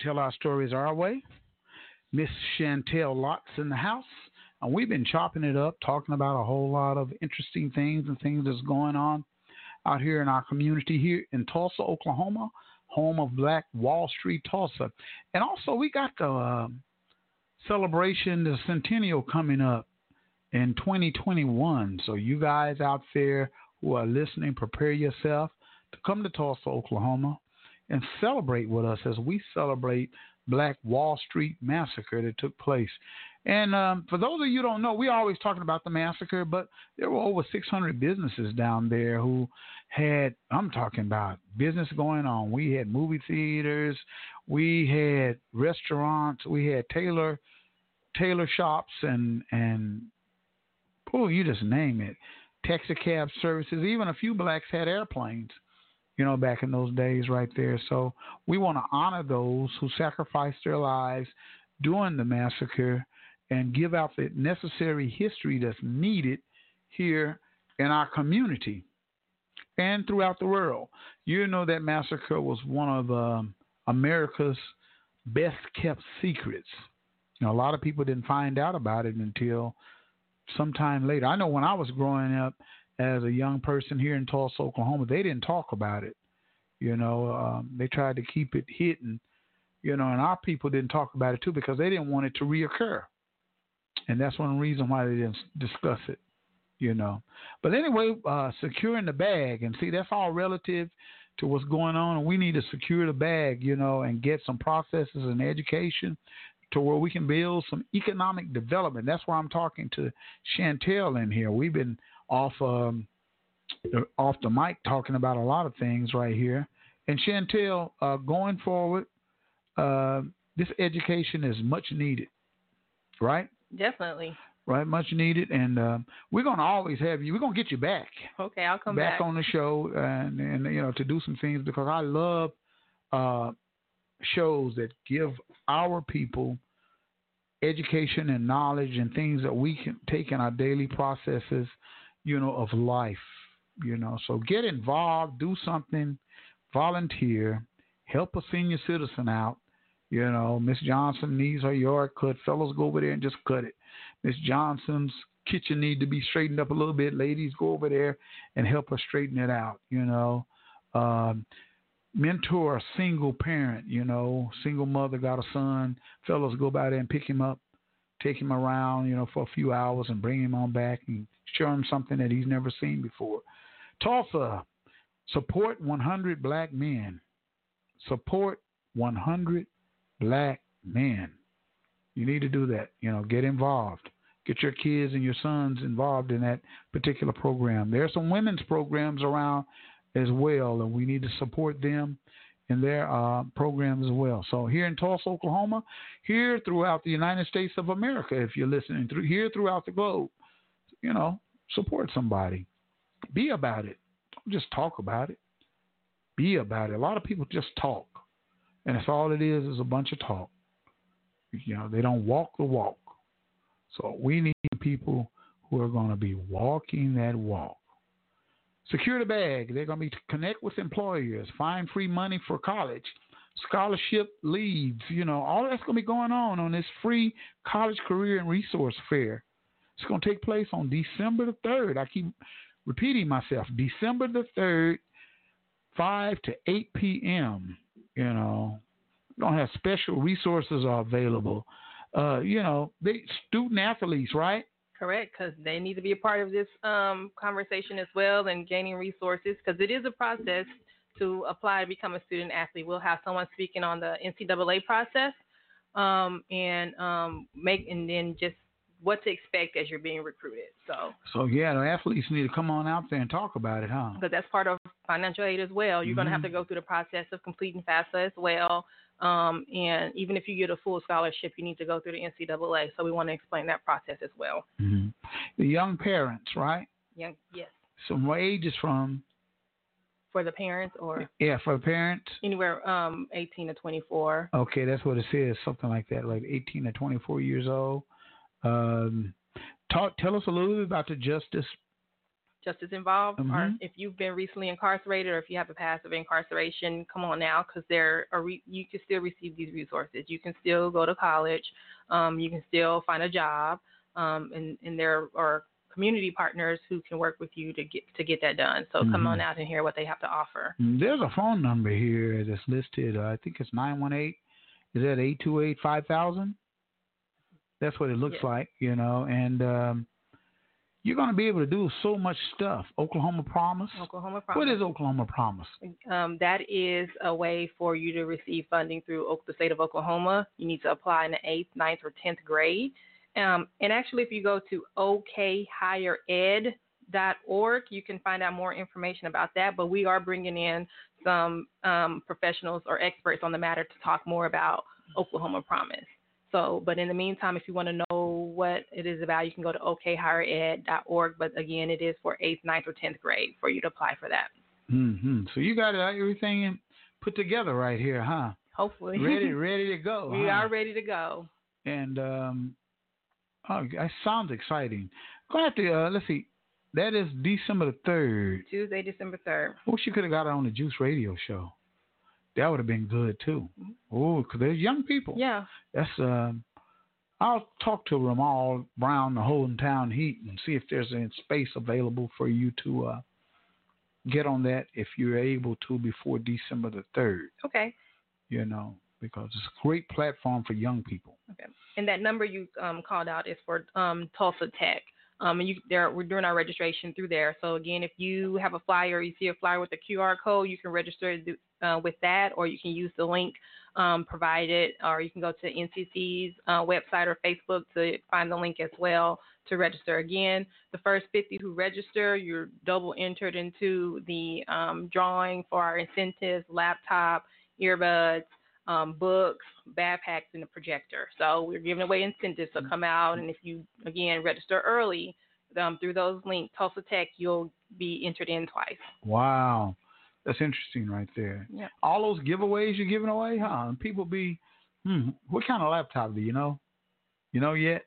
S5: tell our stories our way. Miss Chantelle Lott's in the house, and we've been chopping it up, talking about a whole lot of interesting things and things that's going on out here in our community here in Tulsa, Oklahoma, home of Black Wall Street, Tulsa, and also we got the uh, celebration, the centennial coming up in 2021. So you guys out there who are listening, prepare yourself to come to Tulsa, Oklahoma, and celebrate with us as we celebrate Black Wall Street massacre that took place. And um, for those of you who don't know, we're always talking about the massacre, but there were over 600 businesses down there who had, I'm talking about business going on. We had movie theaters, we had restaurants, we had tailor tailor shops, and and oh, you just name it taxi cab services. Even a few blacks had airplanes, you know, back in those days right there. So we want to honor those who sacrificed their lives during the massacre and give out the necessary history that's needed here in our community and throughout the world. You know that massacre was one of um, America's best kept secrets. You know, a lot of people didn't find out about it until sometime later. I know when I was growing up as a young person here in Tulsa, Oklahoma, they didn't talk about it. You know, um, they tried to keep it hidden. You know, and our people didn't talk about it too because they didn't want it to reoccur, and that's one reason why they didn't discuss it. You know, but anyway, uh, securing the bag and see that's all relative to what's going on, and we need to secure the bag. You know, and get some processes and education to where we can build some economic development. That's why I'm talking to Chantelle in here. We've been off um, off the mic talking about a lot of things right here. And Chantelle, uh, going forward, uh, this education is much needed, right?
S13: Definitely.
S5: Right, much needed, and uh, we're gonna always have you. We're gonna get you back.
S13: Okay, I'll come
S5: back,
S13: back.
S5: on the show, and and you know to do some things because I love uh, shows that give our people education and knowledge and things that we can take in our daily processes, you know, of life. You know, so get involved, do something, volunteer, help a senior citizen out. You know, Miss Johnson needs her yard cut. Fellows, go over there and just cut it. Miss Johnson's kitchen need to be straightened up a little bit. Ladies, go over there and help her straighten it out. You know, um, mentor a single parent, you know, single mother got a son, fellows go by there and pick him up, take him around, you know, for a few hours and bring him on back and show him something that he's never seen before. Tulsa, support 100 black men. Support 100 black men. You need to do that. You know, get involved. Get your kids and your sons involved in that particular program. There are some women's programs around as well, and we need to support them in their uh, programs as well. So here in Tulsa, Oklahoma, here throughout the United States of America, if you're listening through here throughout the globe, you know, support somebody. Be about it. Don't just talk about it. Be about it. A lot of people just talk, and that's all it is is a bunch of talk. You know, they don't walk the walk. So we need people who are going to be walking that walk. Secure the bag. They're going to be connect with employers, find free money for college, scholarship leads. You know, all that's going to be going on on this free college career and resource fair. It's going to take place on December the 3rd. I keep repeating myself. December the 3rd, 5 to 8 p.m. You know, to have special resources are available. Uh, you know, they student athletes, right?
S13: Correct, because they need to be a part of this um, conversation as well and gaining resources because it is a process to apply to become a student athlete. We'll have someone speaking on the NCAA process um, and um, make and then just what to expect as you're being recruited. So,
S5: so yeah, the athletes need to come on out there and talk about it, huh?
S13: Because that's part of financial aid as well. You're
S5: mm-hmm.
S13: going to have to go through the process of completing FAFSA as well. Um, and even if you get a full scholarship, you need to go through the NCAA. So we want to explain that process as well.
S5: Mm-hmm. The young parents, right?
S13: Young, yes.
S5: So what age is from?
S13: For the parents, or
S5: yeah, for the parents.
S13: Anywhere um 18 to 24.
S5: Okay, that's what it says, something like that, like 18 to 24 years old. Um, talk, tell us a little bit about the justice
S13: justice involved,
S5: mm-hmm.
S13: or if you've been recently incarcerated, or if you have a past of incarceration, come on now, because there are re- you can still receive these resources. You can still go to college, um, you can still find a job, um, and and there are community partners who can work with you to get to get that done. So
S5: mm-hmm.
S13: come on out and hear what they have to offer.
S5: There's a phone number here that's listed. Uh, I think it's nine one eight. Is that eight two eight five thousand? That's what it looks yes. like, you know, and. Um, you're going to be able to do so much stuff. Oklahoma Promise.
S13: Oklahoma Promise.
S5: What is Oklahoma Promise?
S13: Um, that is a way for you to receive funding through the state of Oklahoma. You need to apply in the eighth, ninth, or tenth grade. Um, and actually, if you go to okhighered.org, you can find out more information about that. But we are bringing in some um, professionals or experts on the matter to talk more about Oklahoma Promise. So, but in the meantime, if you want to know what it is about, you can go to okhighered.org. But again, it is for eighth, ninth, or tenth grade for you to apply for that.
S5: Mm-hmm. So you got everything put together right here, huh?
S13: Hopefully.
S5: Ready, ready to go.
S13: we
S5: huh?
S13: are ready to go.
S5: And um, oh, that sounds exciting. Go ahead to uh, let's see. That is December the third.
S13: Tuesday, December third.
S5: Wish you could have got it on the Juice Radio show that would have been good too. Oh, because there's young people.
S13: Yeah.
S5: That's um. I'll talk to Ramal Brown, the Holding Town Heat, and see if there's any space available for you to uh, get on that if you're able to before December the third.
S13: Okay.
S5: You know, because it's a great platform for young people.
S13: Okay. And that number you um, called out is for um, Tulsa Tech. Um, and you, there, we're doing our registration through there. So again, if you have a flyer, you see a flyer with a QR code, you can register uh, with that, or you can use the link um, provided, or you can go to NCC's uh, website or Facebook to find the link as well to register. Again, the first 50 who register, you're double entered into the um, drawing for our incentives, laptop, earbuds, um, books, backpacks, and a projector. So we're giving away incentives. So come out, and if you again register early um, through those links, Tulsa Tech, you'll be entered in twice.
S5: Wow, that's interesting right there.
S13: Yeah.
S5: All those giveaways you're giving away, huh? And people be, hmm, what kind of laptop do you know? You know yet?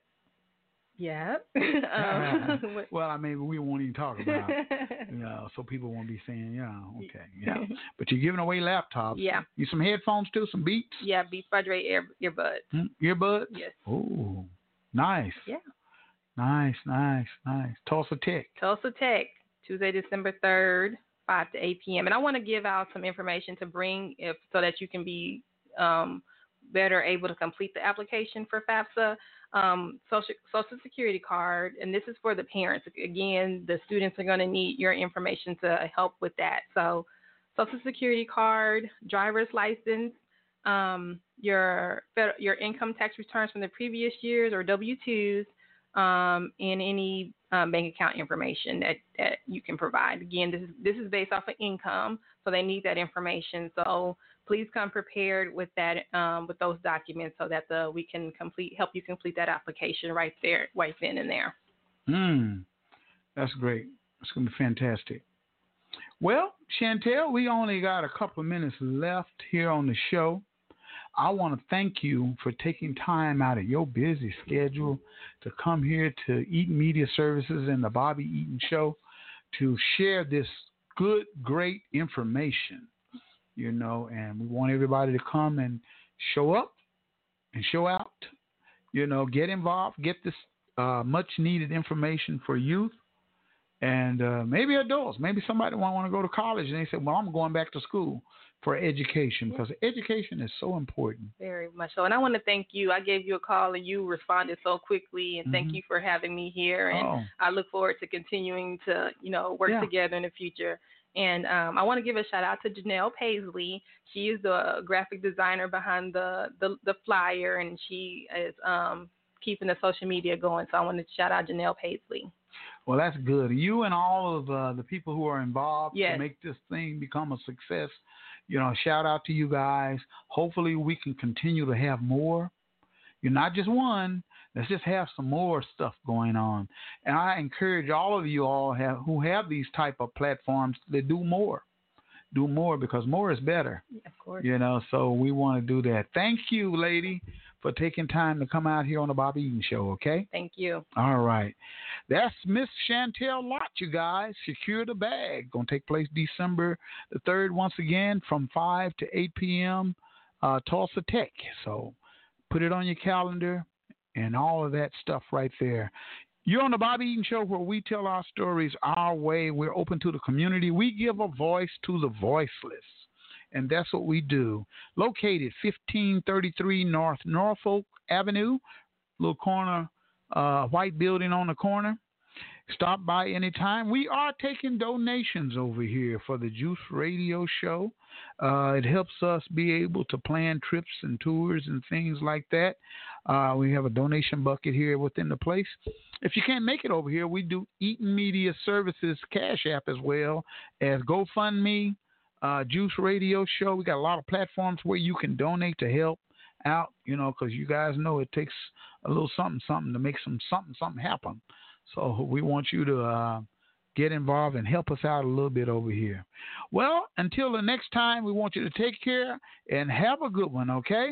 S13: Yeah. um,
S5: well, I mean, we won't even talk about it, you know, so people won't be saying, yeah, okay, yeah. But you're giving away laptops.
S13: Yeah.
S5: You some headphones too, some Beats.
S13: Yeah, Beats by Dre ear earbuds.
S5: Hmm? Earbuds.
S13: Yes.
S5: Oh, nice.
S13: Yeah.
S5: Nice, nice, nice. Tulsa Tech.
S13: Tulsa Tech, Tuesday, December third, five to eight p.m. And I want to give out some information to bring if so that you can be um, better able to complete the application for FAFSA um, social social security card, and this is for the parents. Again, the students are going to need your information to help with that. So, social security card, driver's license, um, your your income tax returns from the previous years or W-2s, um, and any um, bank account information that, that you can provide. Again, this is this is based off of income, so they need that information. So please come prepared with that um, with those documents so that the we can complete help you complete that application right there, right then and there.
S5: Hmm, that's great. It's gonna be fantastic. Well, Chantelle, we only got a couple of minutes left here on the show. I want to thank you for taking time out of your busy schedule to come here to Eaton Media Services and the Bobby Eaton Show to share this good, great information. You know, and we want everybody to come and show up and show out. You know, get involved, get this uh, much needed information for youth and uh, maybe adults. Maybe somebody want, want to go to college and they say, "Well, I'm going back to school for education because education is so important."
S13: Very much so. And I want to thank you. I gave you a call and you responded so quickly, and mm-hmm. thank you for having me here. And
S5: oh.
S13: I look forward to continuing to, you know, work
S5: yeah.
S13: together in the future. And um, I want to give a shout out to Janelle Paisley. She is the graphic designer behind the the, the flyer, and she is um, keeping the social media going. So I want to shout out Janelle Paisley.
S5: Well, that's good. You and all of uh, the people who are involved
S13: yes.
S5: to make this thing become a success. You know, shout out to you guys. Hopefully, we can continue to have more. You're not just one. Let's just have some more stuff going on. And I encourage all of you all have, who have these type of platforms to do more. Do more because more is better.
S13: of course.
S5: You know, so we want to do that. Thank you, lady for taking time to come out here on the Bobby Eaton Show, okay?
S13: Thank you.
S5: All right. That's Miss Chantelle Lott, you guys. Secure the bag. Going to take place December the 3rd, once again, from 5 to 8 p.m., uh, Tulsa Tech. So put it on your calendar and all of that stuff right there. You're on the Bobby Eaton Show where we tell our stories our way. We're open to the community. We give a voice to the voiceless and that's what we do. Located 1533 North Norfolk Avenue, little corner, uh, white building on the corner. Stop by anytime. We are taking donations over here for the Juice Radio Show. Uh, it helps us be able to plan trips and tours and things like that. Uh, we have a donation bucket here within the place. If you can't make it over here, we do Eaton Media Services Cash App as well as GoFundMe, uh, Juice Radio Show. We got a lot of platforms where you can donate to help out, you know, because you guys know it takes a little something, something to make some something, something happen. So we want you to uh, get involved and help us out a little bit over here. Well, until the next time, we want you to take care and have a good one, okay?